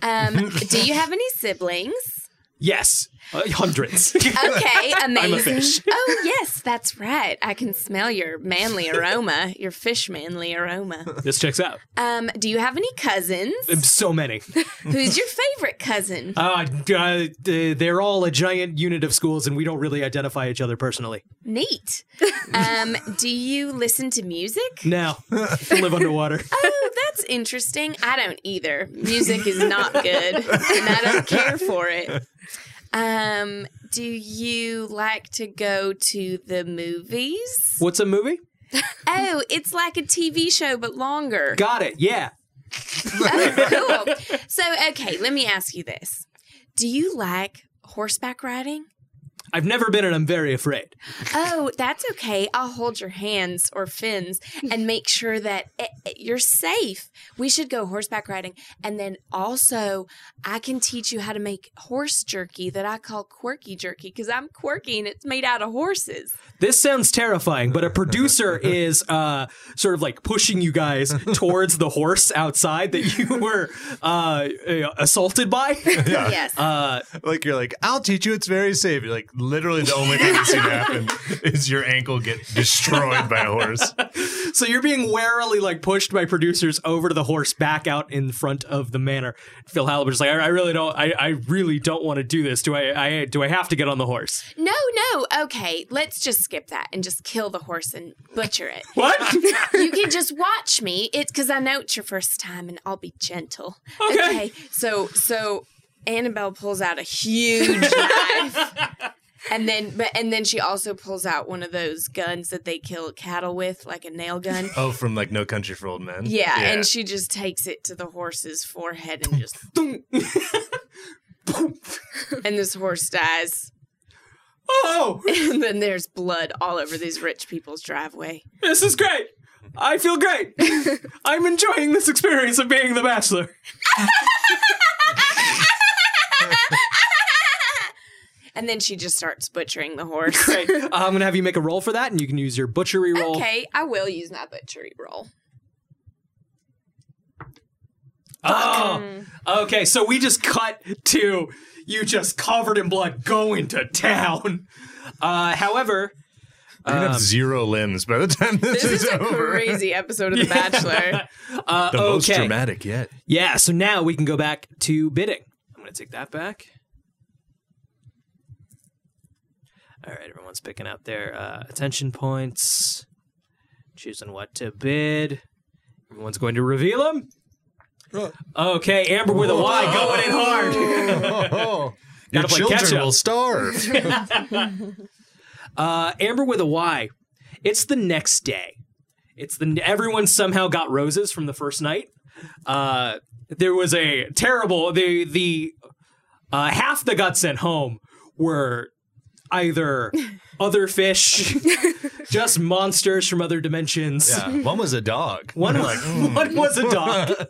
Speaker 4: Um, do you have any siblings?
Speaker 3: Yes, uh, hundreds. *laughs* *laughs*
Speaker 4: Okay, amazing.
Speaker 3: fish.
Speaker 4: Oh, yes, that's right. I can smell your manly aroma, your fish manly aroma.
Speaker 3: this checks out.
Speaker 4: Um, do you have any cousins?
Speaker 3: So many. *laughs*
Speaker 4: Who's your favorite cousin?
Speaker 3: Uh, uh, they're all a giant unit of schools, and we don't really identify each other personally.
Speaker 4: Neat. Um, do you listen to music?
Speaker 3: No, I live underwater.
Speaker 4: Oh, that's interesting. I don't either. Music is not good, and I don't care for it. Um, do you like to go to the movies?
Speaker 3: What's a movie?
Speaker 4: Oh, it's like a TV show but longer.
Speaker 3: Got it. Yeah.
Speaker 4: Oh, *laughs* cool. So, okay, let me ask you this. Do you like horseback riding?
Speaker 3: I've never been, and I'm very afraid.
Speaker 4: Oh, that's okay. I'll hold your hands or fins and make sure that eh, eh, you're safe. We should go horseback riding. And then also, I can teach you how to make horse jerky that I call quirky jerky because I'm quirky and it's made out of horses.
Speaker 3: This sounds terrifying, but a producer *laughs* is uh, sort of like pushing you guys towards the horse outside that you *laughs* were uh, uh, assaulted by.
Speaker 4: Yes.
Speaker 3: Uh,
Speaker 5: like you're like, I'll teach you. It's very safe. You're like, literally, the only thing that's *laughs* gonna happen is your ankle get destroyed by a horse.
Speaker 3: so you're being warily like pushed by producers over to the horse back out in front of the manor. Phil Halibut's like, I, I really don't, I, I really don't want to do this. Do I, I, do I have to get on the horse?
Speaker 4: no, no. Okay, let's just skip that and just kill the horse and butcher it.
Speaker 3: What?
Speaker 4: you can just watch me. It's because I know it's your first time, and I'll be gentle.
Speaker 3: Okay.
Speaker 4: So, so Annabelle pulls out a huge knife, *laughs* and then, but and then she also pulls out one of those guns that they kill cattle with, like a nail gun. *laughs*
Speaker 5: Oh, from like No Country for Old Men.
Speaker 4: Yeah, and she just takes it to the horse's forehead and just, boom, *laughs* and this horse dies.
Speaker 3: oh, *laughs*
Speaker 4: And then there's blood all over these rich people's driveway.
Speaker 3: this is great. I feel great. I'm enjoying this experience of being the bachelor.
Speaker 4: And then she just starts butchering the *laughs* horse.
Speaker 3: Great. Uh, I'm gonna have you make a roll for that, and you can use your butchery roll.
Speaker 4: Okay, I will use my butchery roll.
Speaker 3: Oh, okay. So we just cut to you just covered in blood going to town. Uh, however,
Speaker 5: You're gonna have zero limbs by the time this,
Speaker 4: This is
Speaker 5: is
Speaker 4: a
Speaker 5: over.
Speaker 4: crazy episode of The *laughs* Bachelor.
Speaker 3: uh,
Speaker 5: The most
Speaker 3: okay,
Speaker 5: dramatic yet.
Speaker 3: yeah. So now we can go back to bidding. I'm gonna take that back. All right, everyone's picking out their uh, attention points, choosing what to bid. Everyone's going to reveal them. Okay, Amber with a Y going in hard. *laughs*
Speaker 5: Your
Speaker 3: Gotta play
Speaker 5: children
Speaker 3: catch up.
Speaker 5: will starve. *laughs*
Speaker 3: Uh, Amber with a Y. It's the next day. It's the everyone somehow got roses from the first night. Uh, there was a terrible the the uh, half that got sent home were either *laughs* other fish, just monsters from other dimensions.
Speaker 5: yeah, one was a dog. *laughs*
Speaker 3: One,
Speaker 5: They're like, mm.
Speaker 3: one was a dog.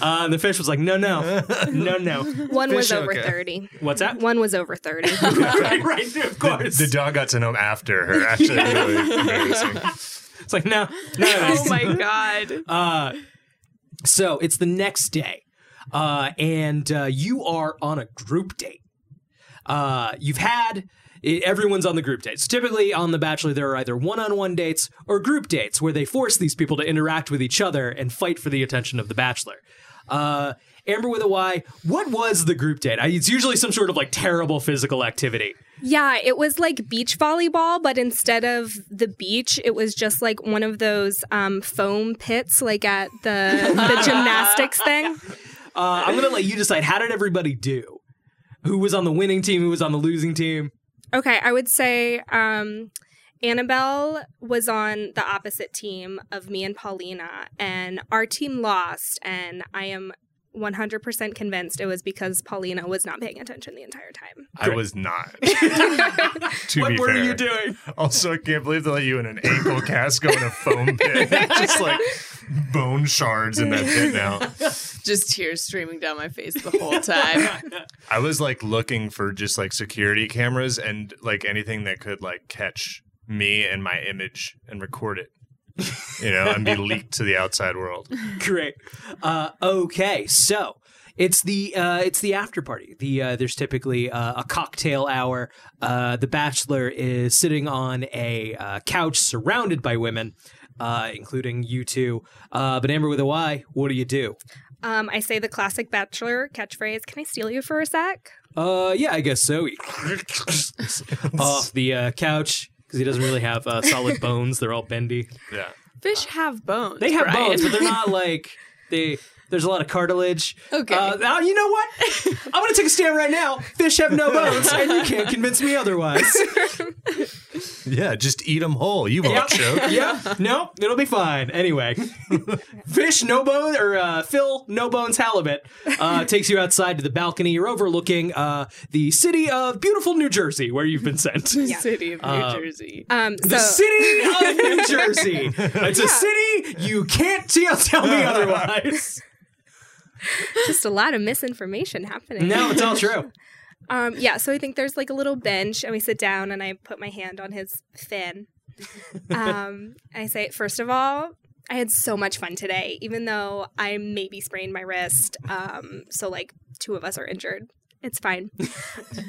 Speaker 3: Uh, and the fish was like, no, no, *laughs* no, no.
Speaker 6: One was
Speaker 5: Fish,
Speaker 6: over
Speaker 5: okay.
Speaker 6: 30.
Speaker 3: What's that?
Speaker 6: One was over 30.
Speaker 3: right, right, of course.
Speaker 5: the dog got sent home after her. Actually, really embarrassing.
Speaker 3: it's like, no, no.
Speaker 4: oh my god.
Speaker 3: Uh, so it's the next day, uh, and uh, you are on a group date. Uh, you've had i- everyone's on the group dates. Typically, on The Bachelor, there are either one-on-one dates or group dates where they force these people to interact with each other and fight for the attention of the Bachelor. Uh, Amber with a Y, what was the group date? I, it's usually some sort of like terrible physical activity.
Speaker 6: yeah, it was like beach volleyball, but instead of the beach, it was just like one of those um, foam pits, like at the the *laughs* gymnastics thing.
Speaker 3: Uh, I'm gonna let you decide. How did everybody do? Who was on the winning team? Who was on the losing team?
Speaker 6: Okay, I would say um, Annabelle was on the opposite team of me and Paulina, and our team lost. And I am 100% convinced it was because Paulina was not paying attention the entire time.
Speaker 5: I was not. *laughs* to
Speaker 3: what
Speaker 5: be
Speaker 3: were
Speaker 5: fair.
Speaker 3: you doing?
Speaker 5: Also, I can't believe they let you in an ankle cast go in a foam pit. *laughs* Just like bone shards in that pit now. *laughs*
Speaker 4: Just tears streaming down my face the whole time.
Speaker 5: I was like looking for just like security cameras and like anything that could like catch me and my image and record it. You know, and be leaked to the outside world. *laughs*
Speaker 3: Great. Uh, okay, so it's the uh, it's the after party. The uh, there's typically uh, a cocktail hour. Uh, the bachelor is sitting on a uh, couch surrounded by women, uh, including you two. Uh, but Amber with a Y, what do you do?
Speaker 6: Um, I say the classic Bachelor catchphrase Can I steal you for a sec?
Speaker 3: Uh, yeah, I guess so. *laughs* Off the uh, couch because he doesn't really have uh, solid *laughs* bones. They're all bendy.
Speaker 5: Yeah.
Speaker 4: Fish have bones.
Speaker 3: They have
Speaker 4: Brian.
Speaker 3: bones, but they're not like they. There's a lot of cartilage.
Speaker 4: Okay.
Speaker 3: Uh, now you know what? I'm gonna take a stand right now. Fish have no bones, and you can't convince me otherwise. *laughs* *laughs*
Speaker 5: Yeah, just eat them whole. You won't choke. *laughs*
Speaker 3: yeah. No, it'll be fine. Anyway, *laughs* fish no bone or uh, Phil no bones halibut uh, takes you outside to the balcony. You're overlooking uh, the city of beautiful New Jersey, where you've been sent.
Speaker 4: City of New
Speaker 3: Uh,
Speaker 4: Jersey.
Speaker 6: Um,
Speaker 3: The
Speaker 6: so,
Speaker 3: city of New Jersey. It's a city you can't tell, tell me otherwise.
Speaker 6: just a lot of misinformation happening.
Speaker 3: No, it's all true.
Speaker 6: Um, yeah, so I think there's like a little bench, and we sit down, and I put my hand on his fin. Um, I say, first of all, I had so much fun today, even though I maybe sprained my wrist. Um, so like two of us are injured. It's fine. *laughs*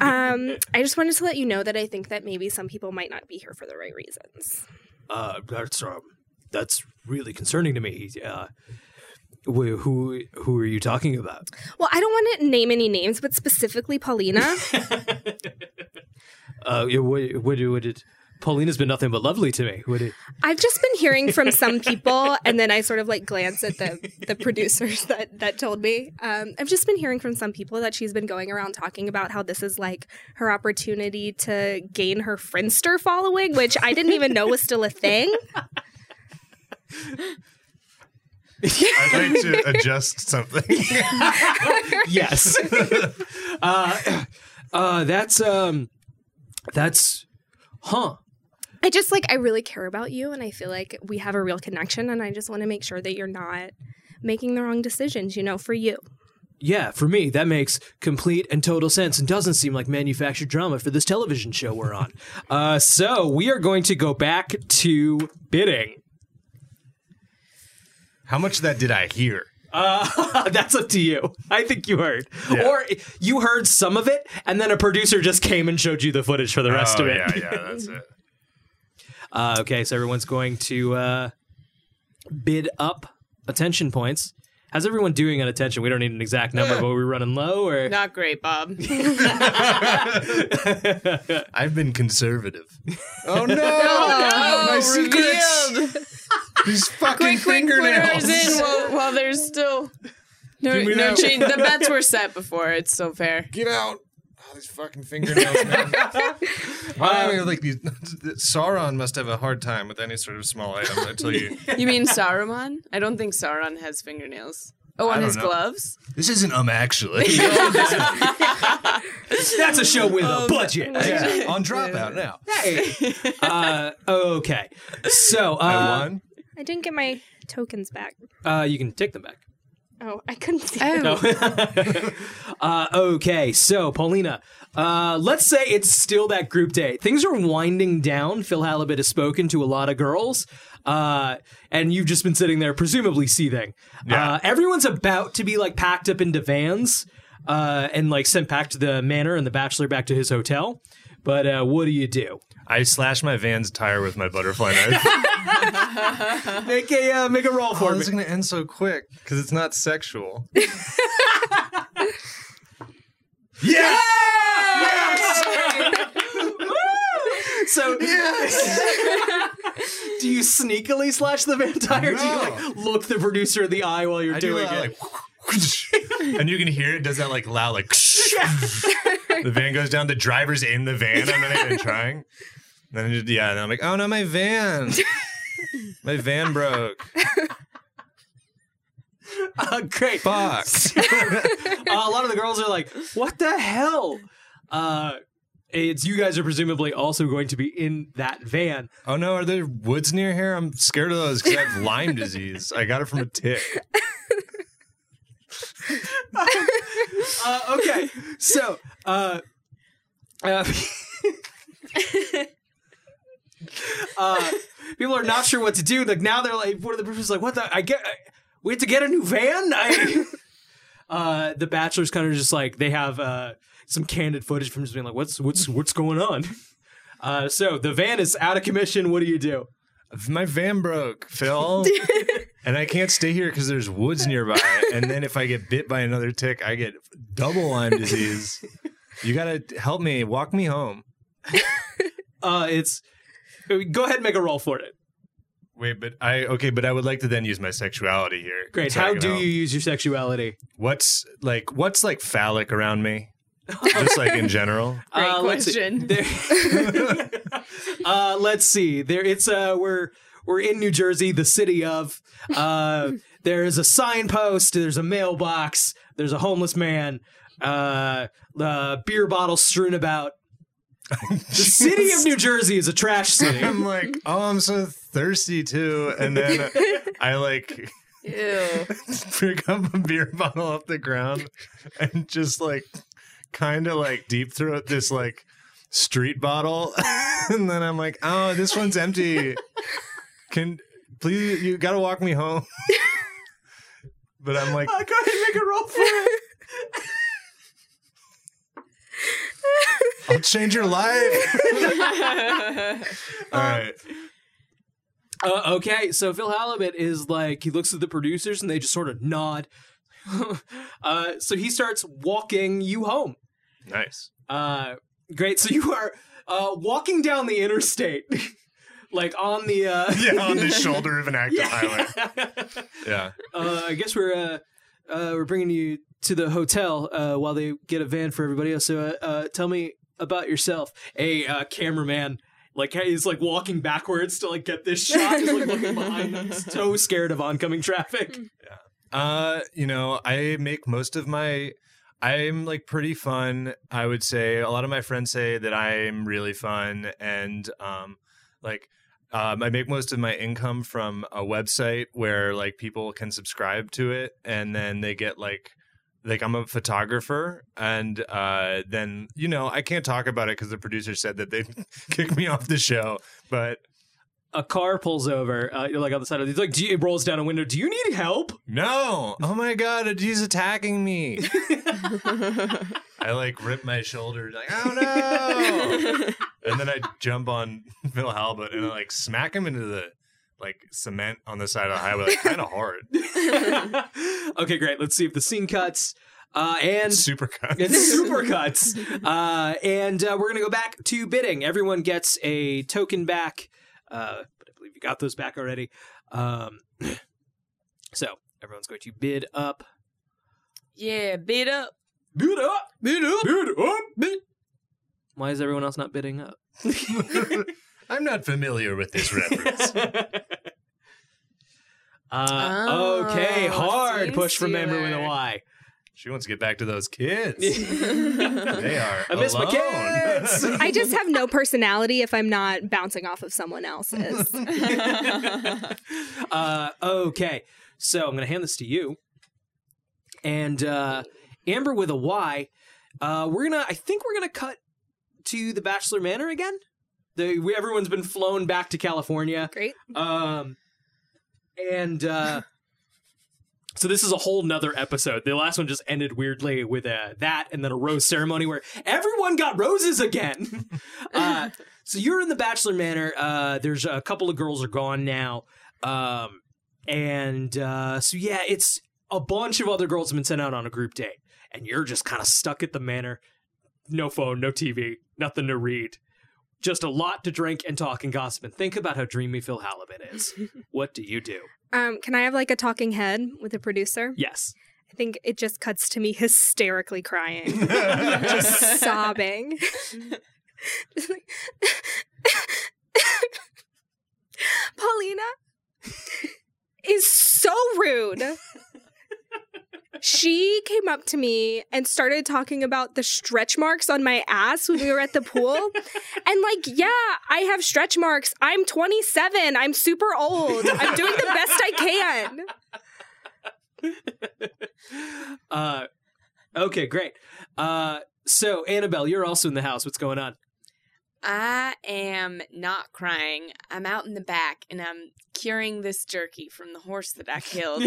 Speaker 6: Um, I just wanted to let you know that I think that maybe some people might not be here for the right reasons.
Speaker 3: Uh, that's um, that's really concerning to me. Uh, who who who are you talking about?
Speaker 6: Well, I don't want to name any names, but specifically Paulina. *laughs*
Speaker 3: Uh, what what what did? Paulina's been nothing but lovely to me. What did?
Speaker 6: I've just been hearing from some people, and then I sort of like glance at the the producers that that told me. Um, I've just been hearing from some people that she's been going around talking about how this is like her opportunity to gain her Friendster following, which I didn't even know was still a thing. *laughs*
Speaker 5: I'd like to *laughs* adjust something. *laughs*
Speaker 3: yes. *laughs* uh, uh, that's um, that's huh.
Speaker 6: I just like I really care about you, and I feel like we have a real connection, and I just want to make sure that you're not making the wrong decisions. You know, for you.
Speaker 3: Yeah, for me, that makes complete and total sense and doesn't seem like manufactured drama for this television show we're on. uh, so we are going to go back to bidding.
Speaker 5: How much of that did I hear?
Speaker 3: Uh, *laughs* that's up to you. I think you heard.
Speaker 5: Yeah.
Speaker 3: Or you heard some of it, and then a producer just came and showed you the footage for the rest
Speaker 5: oh,
Speaker 3: of it.
Speaker 5: Yeah, yeah, *laughs* that's it.
Speaker 3: Uh, okay, so everyone's going to uh, bid up attention points. How's everyone doing on attention? We don't need an exact number, but we're running low or
Speaker 4: Not great, Bob. *laughs* *laughs*
Speaker 5: I've been conservative. Oh no! *laughs*
Speaker 4: Oh,
Speaker 5: My secrets!
Speaker 4: revealed.
Speaker 5: These fucking
Speaker 4: Quick, quick, put ours in while, while there's still no,
Speaker 5: Give me
Speaker 4: no
Speaker 5: that.
Speaker 4: change. The bets were set before. It's so fair.
Speaker 5: Get out! These fucking fingernails, man. *laughs* Why do I like these? Sauron must have a hard time with any sort of small item I tell you. *laughs*
Speaker 4: You mean Saruman? I don't think Sauron has fingernails. Oh,
Speaker 5: I
Speaker 4: on
Speaker 5: don't
Speaker 4: his
Speaker 5: know.
Speaker 4: gloves?
Speaker 5: This isn't um actually. *laughs*
Speaker 3: that's a show with a budget.
Speaker 5: yeah, on dropout now.
Speaker 3: Hey. Uh, okay, so
Speaker 5: I
Speaker 3: uh,
Speaker 5: won.
Speaker 6: I didn't get my tokens back.
Speaker 3: uh, you can take them back.
Speaker 6: Oh, I couldn't see.
Speaker 4: Oh.
Speaker 6: them. *laughs*
Speaker 3: uh, okay, so Paulina, uh, let's say it's still that group date. Things are winding down. Phil Halibut has spoken to a lot of girls, uh, and you've just been sitting there, presumably seething.
Speaker 5: Yeah.
Speaker 3: Uh, everyone's about to be like packed up into vans uh, and like sent back to the manor, and the bachelor back to his hotel. But uh, what do you do?
Speaker 5: I slash my van's tire with my butterfly knife. *laughs*
Speaker 3: Make a uh, make a roll for
Speaker 5: oh,
Speaker 3: me.
Speaker 5: this is gonna end so quick because it's not sexual. *laughs* yeah.
Speaker 3: So yes. *laughs* do you sneakily slash the van tire? Do you like look the producer in the eye while you're
Speaker 5: I do
Speaker 3: doing it?
Speaker 5: like, *laughs* and you can hear it does that like loud like *laughs* the van goes down the driver's in the van. I'm not even trying. And then just, yeah and i'm like oh no my van. My van broke.
Speaker 3: Uh, *laughs* great.
Speaker 5: fuck.
Speaker 3: Uh, a lot of the girls are like, "What the hell?" Uh, it's you guys are presumably also going to be in that van.
Speaker 5: oh no are there woods near here? I'm scared of those because i have lyme disease. I got it from a tick
Speaker 3: Uh, okay, so uh, uh, *laughs* uh, people are not sure what to do. Like now, they're like, one of the producers like, "What the? I get, I, we have to get a new van." I, *laughs* uh, the Bachelor's kind of just like they have uh, some candid footage from just being like, "What's what's what's going on?" Uh, so the van is out of commission. What do you do?
Speaker 5: My van broke phil *laughs* and i can't stay here because there's woods nearby and then if i get bit by another tick i get double lyme disease you gotta help me walk me home *laughs*
Speaker 3: Uh, it's go ahead and make a roll for it.
Speaker 5: Wait, but I okay, but I would like to then use my sexuality here.
Speaker 3: Great.
Speaker 5: so
Speaker 3: How do
Speaker 5: help.
Speaker 3: you use your sexuality?
Speaker 5: What's like what's like phallic around me? *laughs* Just like in general.
Speaker 4: Great
Speaker 3: Uh, let's see.
Speaker 4: question.
Speaker 3: There- *laughs* uh, let's see. There, it's uh, we're we're in New Jersey, the city of. Uh, *laughs* there's a signpost. There's a mailbox. There's a homeless man. Uh, the beer bottles strewn about. The city of New Jersey is a trash city.
Speaker 5: I'm like, oh, I'm so thirsty too, and then I like
Speaker 4: Ew.
Speaker 5: pick up a beer bottle off the ground and just like kind of like deep throat this like street bottle, *laughs* and then I'm like, oh, this one's empty. Can please you gotta walk me home? *laughs* But I'm like,
Speaker 3: Uh, go ahead make a roll for it.
Speaker 5: I'll change your life. *laughs* All right.
Speaker 3: Uh, okay, so Phil Halibut is like he looks at the producers and they just sort of nod. uh, so he starts walking you home.
Speaker 5: Nice.
Speaker 3: Uh, great. So you are uh, walking down the interstate, *laughs* like on the. Uh, *laughs*
Speaker 5: Yeah, on the *laughs* shoulder of an active
Speaker 3: Yeah.
Speaker 5: highway. Yeah.
Speaker 3: uh, I guess we're uh, uh, we're bringing you to the hotel uh, while they get a van for everybody else. So uh, uh, tell me about yourself. A uh, cameraman. Like he's like walking backwards to like get this shot. He's like looking behind him, so scared of oncoming traffic.
Speaker 5: Uh, you know, I make most of my I'm like pretty fun. I would say a lot of my friends say that I'm really fun and um like um, I make most of my income from a website where like people can subscribe to it and then they get like like I'm a photographer and uh then you know I can't talk about it because the producer said that they *laughs* kick me off the show but
Speaker 3: a car pulls over. Uh, like on the side of. He's like, you, it rolls down a window. Do you need help?
Speaker 5: No! Oh my god, he's attacking me. *laughs* I like rip my shoulder, like, oh no! *laughs* and then I jump on *laughs* Phil Halibut and I like smack him into the like cement on the side of the highway, like kind of hard.
Speaker 3: okay, great. Let's see if the scene cuts. Uh, and
Speaker 5: Super cut.
Speaker 3: it's super cuts. Uh, and uh, we're gonna go back to bidding. Everyone gets a token back. Uh, but I believe you got those back already. Um, *clears throat* so everyone's going to bid up.
Speaker 4: yeah, beat up.
Speaker 3: Bid up. Bid up. Bid up. Bid. Why is everyone else not bidding up? *laughs*
Speaker 5: I'm not familiar with this reference. *laughs*
Speaker 3: Uh,
Speaker 4: Oh,
Speaker 3: okay, hard push from member with a
Speaker 4: stealer.
Speaker 3: Y.
Speaker 5: she wants to get back to those kids. they are.
Speaker 3: I miss my
Speaker 5: alone.
Speaker 3: kids. *laughs*
Speaker 6: I just have no personality if I'm not bouncing off of someone else's. *laughs*
Speaker 3: uh, okay, so I'm going to hand this to you, and uh, Amber with a Y. Uh, we're gonna. I think we're gonna cut to the Bachelor Manor again. The we, everyone's been flown back to California.
Speaker 6: Great.
Speaker 3: Um, and uh, so this is a whole nother episode. The last one just ended weirdly with uh, that, and then a rose ceremony where everyone got roses again. *laughs* uh, so you're in the Bachelor Manor. Uh, there's a couple of girls are gone now, um, and uh, so yeah, it's a bunch of other girls have been sent out on a group date, and you're just kind of stuck at the manor. No phone, no TV, nothing to read. Just a lot to drink and talk and gossip and think about how dreamy Phil Halibut is. *laughs* what do you do?
Speaker 6: Um, can I have like a talking head with a producer?
Speaker 3: Yes.
Speaker 6: I I think it just cuts to me hysterically crying, *laughs* just sobbing. *laughs* Paulina is so rude. She came up to me and started talking about the stretch marks on my ass when we were at the pool. And, like, yeah, I have stretch marks. I'm 27. I'm super old. I'm doing the best I can. *laughs*
Speaker 3: Uh, okay, great. Uh, so Annabelle, you're also in the house. What's going on?
Speaker 4: I am not crying. I'm out in the back and I'm curing this jerky from the horse that I killed.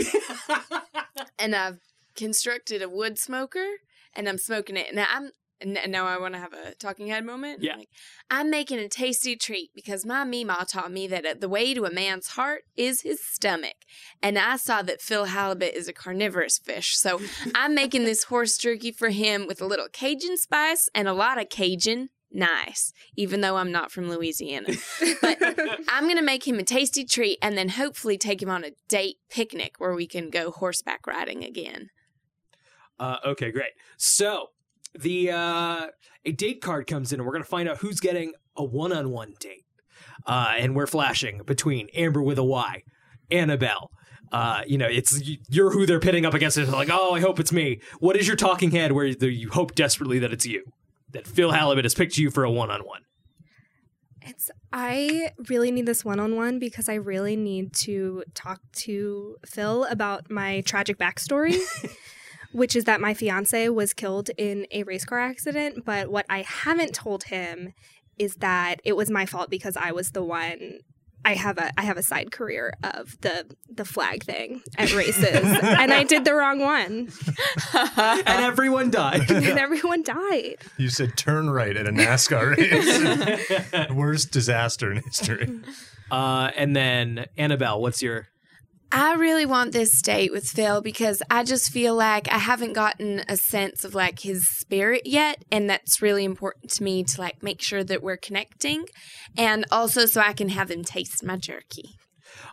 Speaker 4: *laughs* and I've constructed a wood smoker and I'm smoking it. And I'm and now I want to have a talking head moment.
Speaker 3: Yeah.
Speaker 4: Like, I'm making a tasty treat because my Meemaw taught me that uh, the way to a man's heart is his stomach. And I saw that Phil Halibut is a carnivorous fish. So *laughs* I'm making this horse jerky for him with a little Cajun spice and a lot of Cajun. Nice, even though I'm not from Louisiana. *laughs* But I'm going to make him a tasty treat and then hopefully take him on a date picnic where we can go horseback riding again.
Speaker 3: Uh, okay, great. So the uh, a date card comes in, and we're gonna find out who's getting a one-on-one date. Uh, and we're flashing between Amber with a Y, Annabelle. Uh, you know, it's you're who they're pitting up against. It's like, oh, I hope it's me. What is your talking head where you hope desperately that it's you? That Phil Halibut has picked you for a one-on-one.
Speaker 6: It's I really need this one-on-one because I really need to talk to Phil about my tragic backstory. *laughs* which is that my fiance was killed in a race car accident. But what I haven't told him is that it was my fault because I was the one. I have a I have a side career of the the flag thing at races, *laughs* and I did the wrong one, *laughs*
Speaker 3: and everyone died. *laughs*
Speaker 6: and everyone died.
Speaker 5: You said turn right at a NASCAR race. Worst disaster in history.
Speaker 3: Uh, and then Annabelle, what's your
Speaker 4: I really want this date with Phil because I just feel like I haven't gotten a sense of like his spirit yet. And that's really important to me to like make sure that we're connecting and also so I can have him taste my jerky.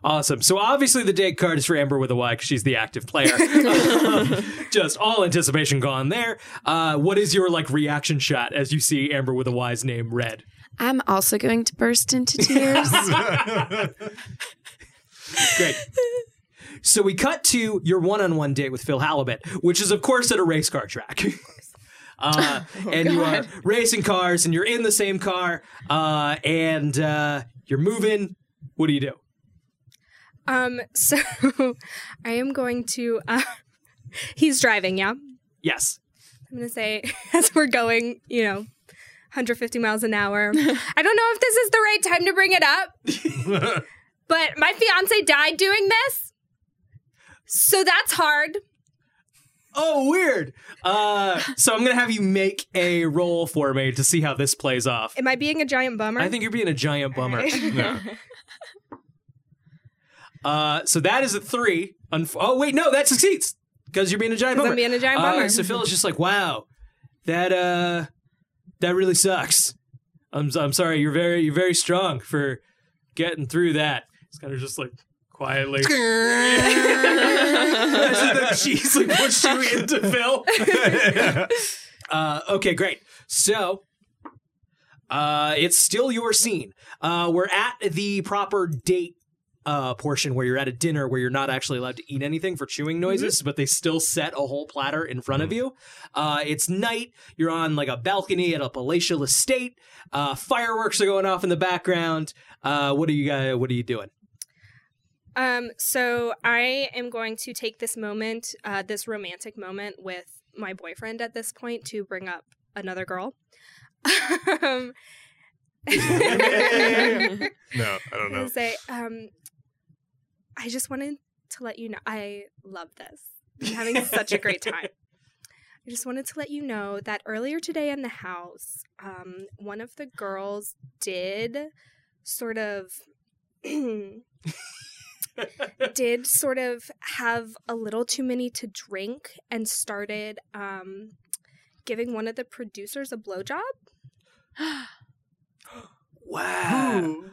Speaker 3: Awesome. So obviously the date card is for Amber with a Y because she's the active player. *laughs* Just all anticipation gone there. Uh, what is your like reaction shot as you see Amber with a Y's name read?
Speaker 4: I'm also going to burst into tears. *laughs*
Speaker 3: Great. *laughs* So we cut to your one-on-one date with Phil Halibut, which is of course at a race car track. *laughs* Uh, and you are racing cars, and you're in the same car, uh, and uh, you're moving. What do you do?
Speaker 6: Um, *laughs* so I am going to. Uh, *laughs* he's driving, yeah.
Speaker 3: Yes.
Speaker 6: I'm gonna say as we're going, you know, 150 miles an hour. I don't know if this is the right time to bring it up, but my fiance died doing this, so that's hard.
Speaker 3: Oh, weird. Uh, so I'm gonna have you make a roll for me to see how this plays off.
Speaker 6: Am I being a giant bummer?
Speaker 3: I think you're being a giant bummer.
Speaker 5: No. *laughs*
Speaker 3: Uh, so that is a three. Unf- oh wait, no, that succeeds because you're being a giant
Speaker 6: 'Cause
Speaker 3: bummer.
Speaker 6: I'm being a giant
Speaker 3: Uh,
Speaker 6: bummer.
Speaker 3: so Phil is just like, wow, that uh, that really sucks. I'm I'm sorry. You're very you're very strong for getting through that. It's kind of just like quietly. Imagine the cheese like pushed you into Phil. *laughs* uh, okay, great. So, uh, it's still your scene. Uh, we're at the proper date uh, portion where you're at a dinner where you're not actually allowed to eat anything for chewing noises, but they still set a whole platter in front of you. Uh, it's night. You're on like a balcony at a palatial estate. Uh, fireworks are going off in the background. Uh, what are you guys? What are you doing?
Speaker 6: Um, so I am going to take this moment, uh, this romantic moment with my boyfriend at this point to bring up another girl. *laughs* um, *laughs*
Speaker 5: No, I don't *laughs* know.
Speaker 6: say, um, I just wanted to let you know I love this. I'm having such a great time. I just wanted to let you know that earlier today in the house, um, one of the girls did sort of *clears throat* did sort of have a little too many to drink and started um, giving one of the producers a blowjob. *gasps*
Speaker 3: Wow.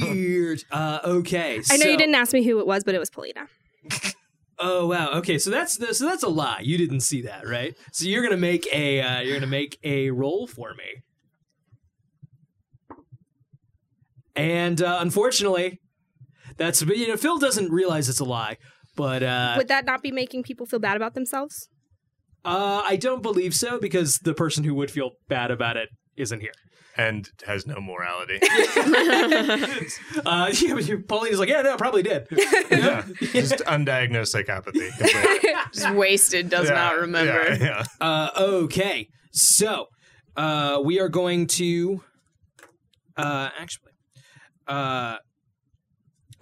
Speaker 3: Weird. Uh, okay.
Speaker 6: I know you didn't ask me who it was, but it was Paulina. *laughs*
Speaker 3: Oh wow. Okay, so that's the, so that's a lie. You didn't see that, right? So you're gonna make a uh, you're gonna make a roll for me. And uh, unfortunately, that's but you know Phil doesn't realize it's a lie, but uh,
Speaker 6: Would that not be making people feel bad about themselves?
Speaker 3: uh, I don't believe so because the person who would feel bad about it isn't here.
Speaker 5: and has no morality. *laughs*
Speaker 3: Uh, yeah, but you- Paulina's like, yeah, no, probably did. *laughs*
Speaker 5: yeah. Just undiagnosed psychopathy. completely. *laughs*
Speaker 4: Just wasted, does
Speaker 5: Yeah,
Speaker 4: not remember.
Speaker 5: Yeah, yeah.
Speaker 3: Uh, okay, so uh, we are going to uh, actually. Uh,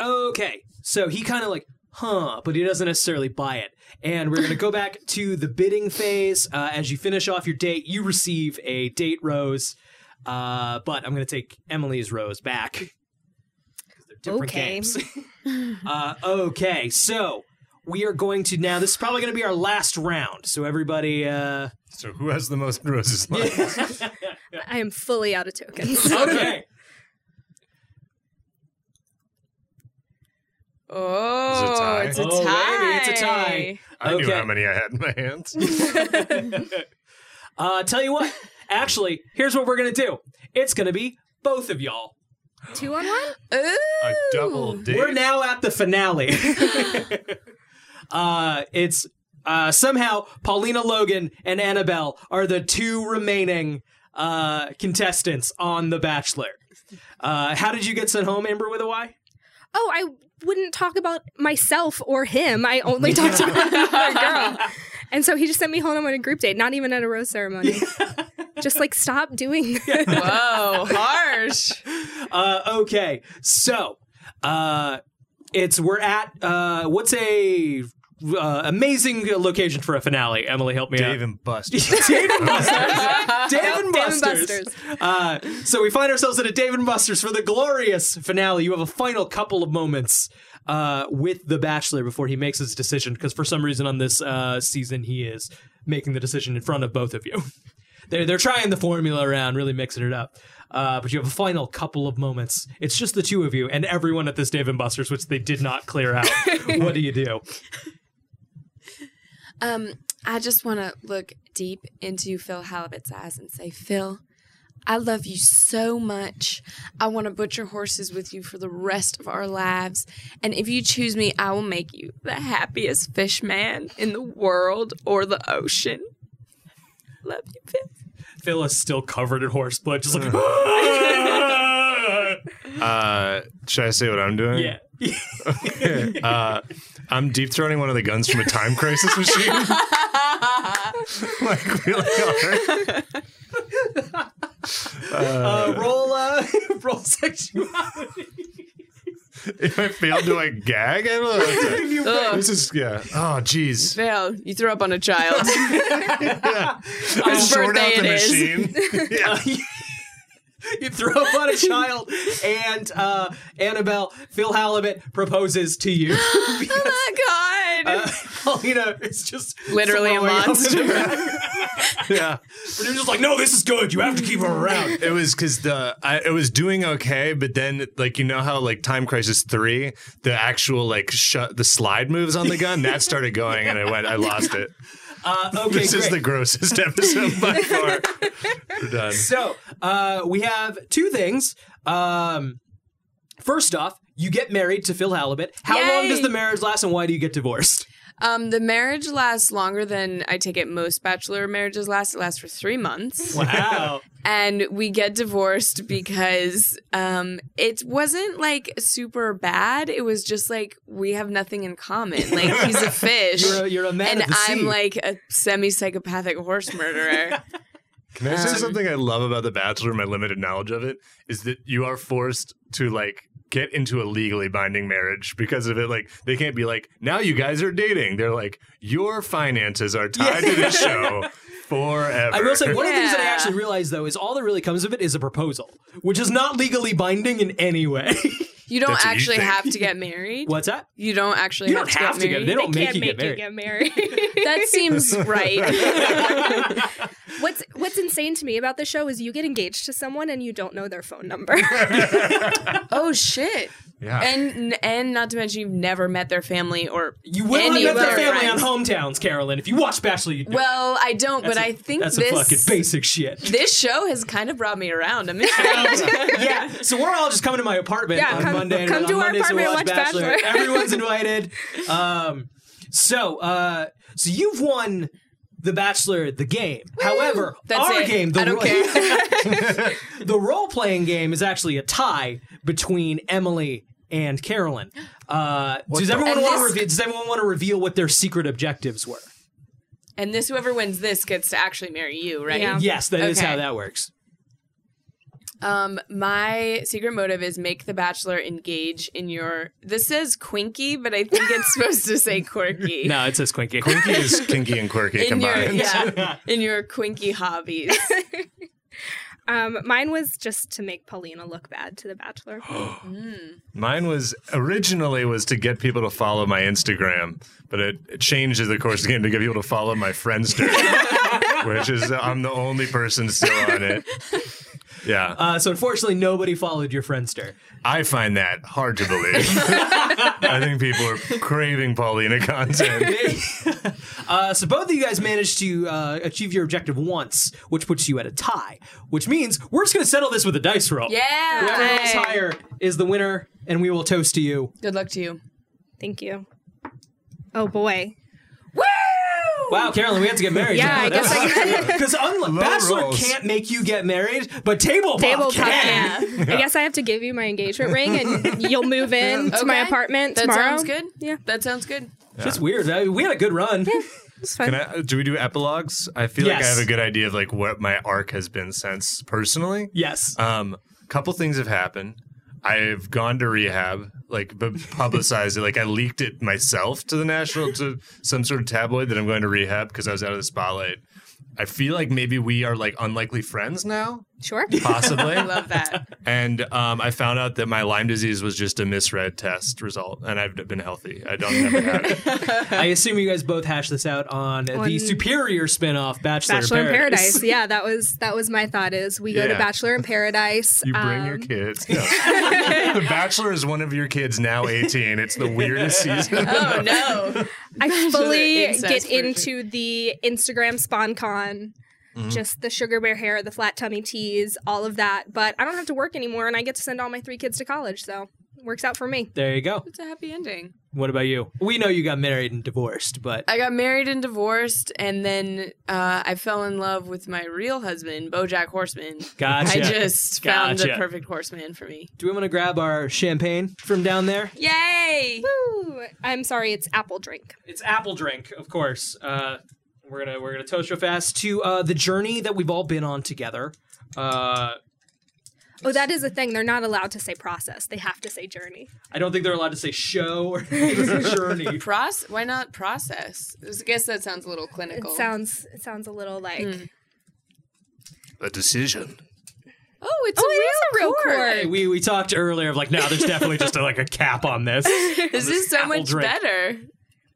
Speaker 3: okay, so he kind of like, huh, but he doesn't necessarily buy it. And we're going to go *laughs* back to the bidding phase. Uh, as you finish off your date, you receive a date rose. Uh, but I'm going to take Emily's rose back. they're different
Speaker 6: Okay.
Speaker 3: games. *laughs* uh, okay, so we are going to now. This is probably going to be our last round. So everybody, uh,
Speaker 5: So who has the most roses left? *laughs*
Speaker 6: I am fully out of tokens.
Speaker 3: okay.
Speaker 4: Oh, it's a
Speaker 5: tie?
Speaker 4: it's a
Speaker 3: Oh,
Speaker 4: tie.
Speaker 3: it's a tie.
Speaker 5: I knew how many I had in my hands. *laughs* *laughs*
Speaker 3: Uh, tell you what, actually, here's what we're gonna do. It's gonna be both of y'all.
Speaker 6: Two on one? *gasps*
Speaker 4: Ooh.
Speaker 5: A double date.
Speaker 3: We're now at the finale. *laughs* uh, it's uh, somehow Paulina Logan and Annabelle are the two remaining uh, contestants on The Bachelor. Uh, how did you get sent home, Amber, with a Y?
Speaker 6: Oh, I wouldn't talk about myself or him. I only *laughs* talked about the girl. And so he just sent me home on a group date, not even at a rose ceremony. *laughs* just like stop doing that.
Speaker 4: Whoa, harsh. *laughs*
Speaker 3: Uh, okay, so uh, it's we're at uh, what's a uh, amazing location for a finale. Emily, help me out.
Speaker 5: Dave and Buster. *laughs*
Speaker 3: Dave and Buster's. *laughs* Dave and
Speaker 6: Dave and
Speaker 3: Buster's. Uh, so we find ourselves at a Dave and Buster's for the glorious finale. You have a final couple of moments uh, with the Bachelor before he makes his decision, because for some reason on this uh, season he is making the decision in front of both of you. *laughs* they're they're trying the formula around, really mixing it up. Uh, but you have a final couple of moments. It's just the two of you and everyone at this Dave and Buster's, which they did not clear out. what do you do?
Speaker 4: Um, I just want to look deep into Phil Halibut's eyes and say, Phil, I love you so much. I want to butcher horses with you for the rest of our lives. And if you choose me, I will make you the happiest fish man in the world or the ocean. Love you, Phil.
Speaker 3: Phil is still covered in horse blood, just like *laughs*
Speaker 5: Uh, should I say what I'm doing?
Speaker 3: yeah. *laughs*
Speaker 5: Uh, I'm deep throating one of the guns from a time crisis machine. *laughs* like really hard.
Speaker 3: Uh, roll, uh, *laughs* roll sexuality.
Speaker 5: If I fail, do I gag? I don't know.
Speaker 3: If you
Speaker 4: Ugh.
Speaker 5: This is yeah. Oh, jeez.
Speaker 4: Fail. you threw up on a child.
Speaker 5: Yeah.
Speaker 4: Whose
Speaker 5: Short out
Speaker 4: birthday
Speaker 5: the
Speaker 4: it is.
Speaker 5: machine. yeah.
Speaker 3: You throw up on a child, and uh, Annabelle, Phil Halibut proposes to you. *gasps*
Speaker 4: oh my god.
Speaker 3: Uh, Paulina is just
Speaker 4: Literally a
Speaker 3: throwing up in
Speaker 4: monster. *laughs*
Speaker 5: yeah.
Speaker 3: But you're just like, no, this is good. You have to keep her around.
Speaker 5: It was because the I, it was doing okay, but then like you know how like Time Crisis three, the actual like shut the slide moves on the gun that started going, and I went, I lost it.
Speaker 3: Uh, *laughs* okay,
Speaker 5: This is
Speaker 3: great.
Speaker 5: the grossest episode by *laughs* far. We're done.
Speaker 3: So uh, we have two things. Um, first off, you get married to Phil Halibut. How long does the marriage last, and why do you get divorced?
Speaker 4: Um, the marriage lasts longer than I take it most bachelor marriages last. It lasts for three months.
Speaker 3: Wow. *laughs*
Speaker 4: and we get divorced because um, it wasn't like super bad. It was just like we have nothing in common. Like he's a *laughs* fish.
Speaker 3: You're a, you're a man
Speaker 4: and
Speaker 3: of the
Speaker 4: I'm
Speaker 3: sea.
Speaker 4: like a semi psychopathic horse murderer. *laughs*
Speaker 5: Can I say something I love about The Bachelor? My limited knowledge of it is that you are forced to like get into a legally binding marriage because of it. Like they can't be like, now you guys are dating. They're like, your finances are tied to this show forever.
Speaker 3: I will say one of the things that I actually realized though is all that really comes of it is a proposal, which is not legally binding in any way. *laughs*
Speaker 4: You don't
Speaker 5: That's what you
Speaker 4: actually have to get *laughs* married.
Speaker 3: What's that?
Speaker 4: You don't actually
Speaker 3: You
Speaker 4: have,
Speaker 3: don't
Speaker 4: to,
Speaker 3: have
Speaker 4: get
Speaker 3: to get-
Speaker 4: married.
Speaker 3: they don't
Speaker 6: they
Speaker 3: make
Speaker 6: can't
Speaker 3: you
Speaker 6: make
Speaker 3: get
Speaker 6: you
Speaker 3: married.
Speaker 6: get married. *laughs*
Speaker 4: that seems *laughs* right.
Speaker 6: what's what's insane to me about the show is you get engaged to someone and you don't know their phone number.
Speaker 4: Oh shit.
Speaker 5: Yeah.
Speaker 4: And and not to mention you've never met their family or
Speaker 3: You will
Speaker 4: any
Speaker 3: have met their
Speaker 4: their
Speaker 3: family
Speaker 4: friends.
Speaker 3: on hometowns, Carolyn. If you watch Bachelor, you
Speaker 4: Well, I don't, but I think
Speaker 3: that's
Speaker 4: this
Speaker 3: a fucking basic shit.
Speaker 4: this show has kind of brought me around. I'm intrigued.
Speaker 3: yeah, so we're all just coming to my apartment
Speaker 6: Yeah,
Speaker 3: on
Speaker 6: come-
Speaker 3: Monday.
Speaker 6: come
Speaker 3: on
Speaker 6: to our
Speaker 3: Mondays
Speaker 6: apartment and
Speaker 3: watch
Speaker 6: watch Bachelor. *laughs*
Speaker 3: Everyone's invited. Um, so, uh, so you've won the Bachelor, the game. However,
Speaker 4: That's
Speaker 3: our
Speaker 4: it.
Speaker 3: game, the
Speaker 4: I don't care. *laughs* *laughs*
Speaker 3: the role playing game is actually a tie between Emily and Carolyn. Uh, does everyone
Speaker 4: And
Speaker 3: want to
Speaker 4: this-
Speaker 3: reveal? Does everyone want to reveal what their secret objectives were?
Speaker 4: and this whoever wins this gets to actually marry you, right?
Speaker 6: Yeah.
Speaker 3: Yes, that is
Speaker 4: Okay.
Speaker 3: how that works.
Speaker 4: Um, my secret motive is make the bachelor engage in your. This says quinky, but I think it's supposed to say quirky. *laughs*
Speaker 3: No, it says Quinky.
Speaker 5: Quinky is *laughs* kinky and quirky
Speaker 4: in your
Speaker 5: combined.
Speaker 4: yeah, *laughs* in your quinky hobbies.
Speaker 6: um, mine was just to make Paulina look bad to The Bachelor. *gasps*
Speaker 5: Mine was originally was to get people to follow my Instagram, but it, it changed as the course of the game to get people to follow my Friendster, which is I'm the only person still on it. Yeah,
Speaker 3: Uh, so unfortunately, nobody followed your Friendster.
Speaker 5: I find that hard to believe. *laughs* I think people are craving Paulina content. *laughs*
Speaker 3: Uh, so both of you guys managed to uh, achieve your objective once, which puts you at a tie. Which means we're just going to settle this with a dice roll.
Speaker 4: Yeah.
Speaker 3: Whoever rolls higher is the winner, and we will toast to you.
Speaker 4: Good luck to you.
Speaker 6: Thank you. Oh boy.
Speaker 3: Wow, Carolyn, we have to get married.
Speaker 6: Yeah, I guess I can.
Speaker 3: Because unlike Bachelor
Speaker 5: rolls.
Speaker 3: can't make you get married, but Tabletop,
Speaker 6: Tabletop
Speaker 3: can.
Speaker 6: can. I guess I have to give you my engagement ring and you'll move in to my apartment
Speaker 4: That
Speaker 6: tomorrow.
Speaker 4: That sounds good.
Speaker 6: Yeah.
Speaker 4: That sounds good.
Speaker 3: It's weird. I mean, we had a good run.
Speaker 6: It's fine.
Speaker 5: Can I, do we do epilogues? I feel like I have a good idea of like what my arc has been since personally.
Speaker 3: Yes.
Speaker 5: Um, couple things have happened. I've gone to rehab, like bu- publicized it. Like I leaked it myself to the national to some sort of tabloid that I'm going to rehab because I was out of the spotlight. I feel like maybe we are like unlikely friends now,
Speaker 6: Sure. *laughs*
Speaker 5: possibly.
Speaker 4: I love that.
Speaker 5: and um, I found out that my Lyme disease was just a misread test result, and I've been healthy. I don't never had it. *laughs*
Speaker 3: I assume you guys both hashed this out on, the superior spin-off, Bachelor,
Speaker 6: Bachelor in
Speaker 3: Paradise.
Speaker 6: Paradise. Yeah, that was that was my thought. Is we go to Bachelor in Paradise.
Speaker 5: You bring your
Speaker 6: um,
Speaker 5: kids. No. *laughs* the Bachelor is one of your kids now 18. It's the weirdest season.
Speaker 4: Oh no.
Speaker 6: I fully get
Speaker 4: version.
Speaker 6: into the Instagram SponCon,
Speaker 5: Mm-hmm.
Speaker 6: just the sugar bear hair, the flat tummy tees, all of that. But I don't have to work anymore, and I get to send all my three kids to college, so works out for me.
Speaker 3: There you go.
Speaker 4: It's a happy ending.
Speaker 3: What about you? We know you got married and divorced, but
Speaker 4: I got married and divorced, and then uh, I fell in love with my real husband, BoJack Horseman.
Speaker 3: Gotcha.
Speaker 4: I just found the perfect horseman for me.
Speaker 3: do we want to grab our champagne from down there?
Speaker 4: Yay!
Speaker 6: Woo! I'm sorry, it's apple drink.
Speaker 3: It's apple drink, of course. Uh, we're gonna we're gonna toast real fast to uh, the journey that we've all been on together. Uh,
Speaker 6: Oh, that is a thing. They're not allowed to say process. They have to say journey.
Speaker 3: I don't think they're allowed to say show or *laughs* journey. *laughs*
Speaker 4: Proce- Why not process? I guess that sounds a little
Speaker 6: It
Speaker 4: clinical.
Speaker 6: sounds it sounds a little like
Speaker 4: Hmm.
Speaker 5: A decision.
Speaker 4: oh, it's
Speaker 6: Oh,
Speaker 4: a
Speaker 6: it
Speaker 4: real
Speaker 6: is a real
Speaker 4: court.
Speaker 6: court.
Speaker 3: Hey, we we talked earlier of like, no, there's definitely just a, like a cap on this. *laughs*
Speaker 4: This is so much
Speaker 3: drink.
Speaker 4: better.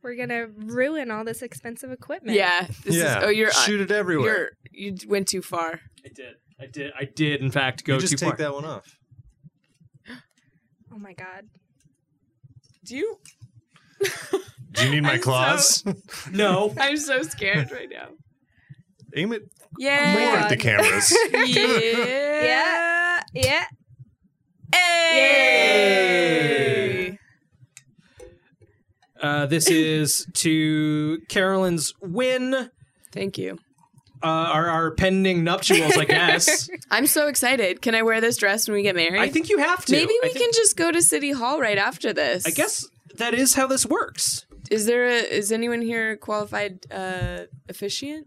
Speaker 6: We're gonna ruin all this expensive equipment.
Speaker 4: Yeah. This
Speaker 5: yeah.
Speaker 4: Is, oh, you're uh,
Speaker 5: shoot it everywhere.
Speaker 4: You're you went too far.
Speaker 3: I did, I did, I did. In fact, go
Speaker 5: you just
Speaker 3: too
Speaker 5: take
Speaker 3: far.
Speaker 5: that one off. *gasps*
Speaker 6: Oh my god.
Speaker 4: Do you? *laughs*
Speaker 5: Do you need my
Speaker 4: I'm
Speaker 5: claws? *laughs*
Speaker 3: No, *laughs*
Speaker 4: I'm so scared right now.
Speaker 5: Aim it
Speaker 4: Yeah.
Speaker 5: more at the cameras.
Speaker 4: yeah.
Speaker 6: Yeah.
Speaker 4: Hey.
Speaker 3: Uh, this is to Carolyn's win.
Speaker 4: Thank you.
Speaker 3: Uh, our, our pending nuptials, I guess. *laughs*
Speaker 4: I'm so excited. Can I wear this dress when we get married?
Speaker 3: I think you have to.
Speaker 4: maybe
Speaker 3: I
Speaker 4: we
Speaker 3: think-
Speaker 4: can just go to City Hall right after this.
Speaker 3: I guess that is how this works.
Speaker 4: Is there a is anyone here qualified uh officiant?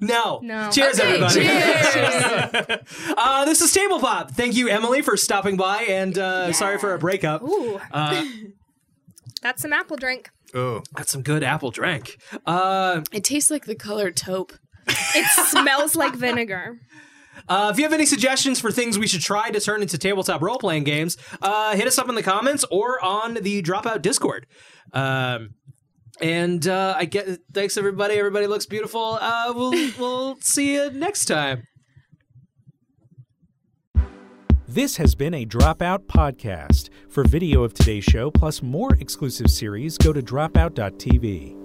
Speaker 3: No.
Speaker 6: No.
Speaker 3: Cheers,
Speaker 4: Okay,
Speaker 3: everybody.
Speaker 4: cheers. *laughs*
Speaker 3: uh, this is Table Pop. Thank you, Emily, for stopping by, and uh, sorry for a breakup.
Speaker 6: Ooh,
Speaker 3: Uh, *laughs*
Speaker 6: that's some apple drink.
Speaker 5: Oh,
Speaker 3: that's some good apple drink. Uh,
Speaker 4: It tastes like the color taupe.
Speaker 6: It smells like vinegar.
Speaker 3: uh, if you have any suggestions for things we should try to turn into tabletop role playing games, uh, hit us up in the comments or on the Dropout Discord. Um, And uh, I get thanks everybody. Everybody looks beautiful. Uh, we'll *laughs* we'll see you next time.
Speaker 1: This has been a Dropout podcast. For video of today's show plus more exclusive series, go to dropout.tv.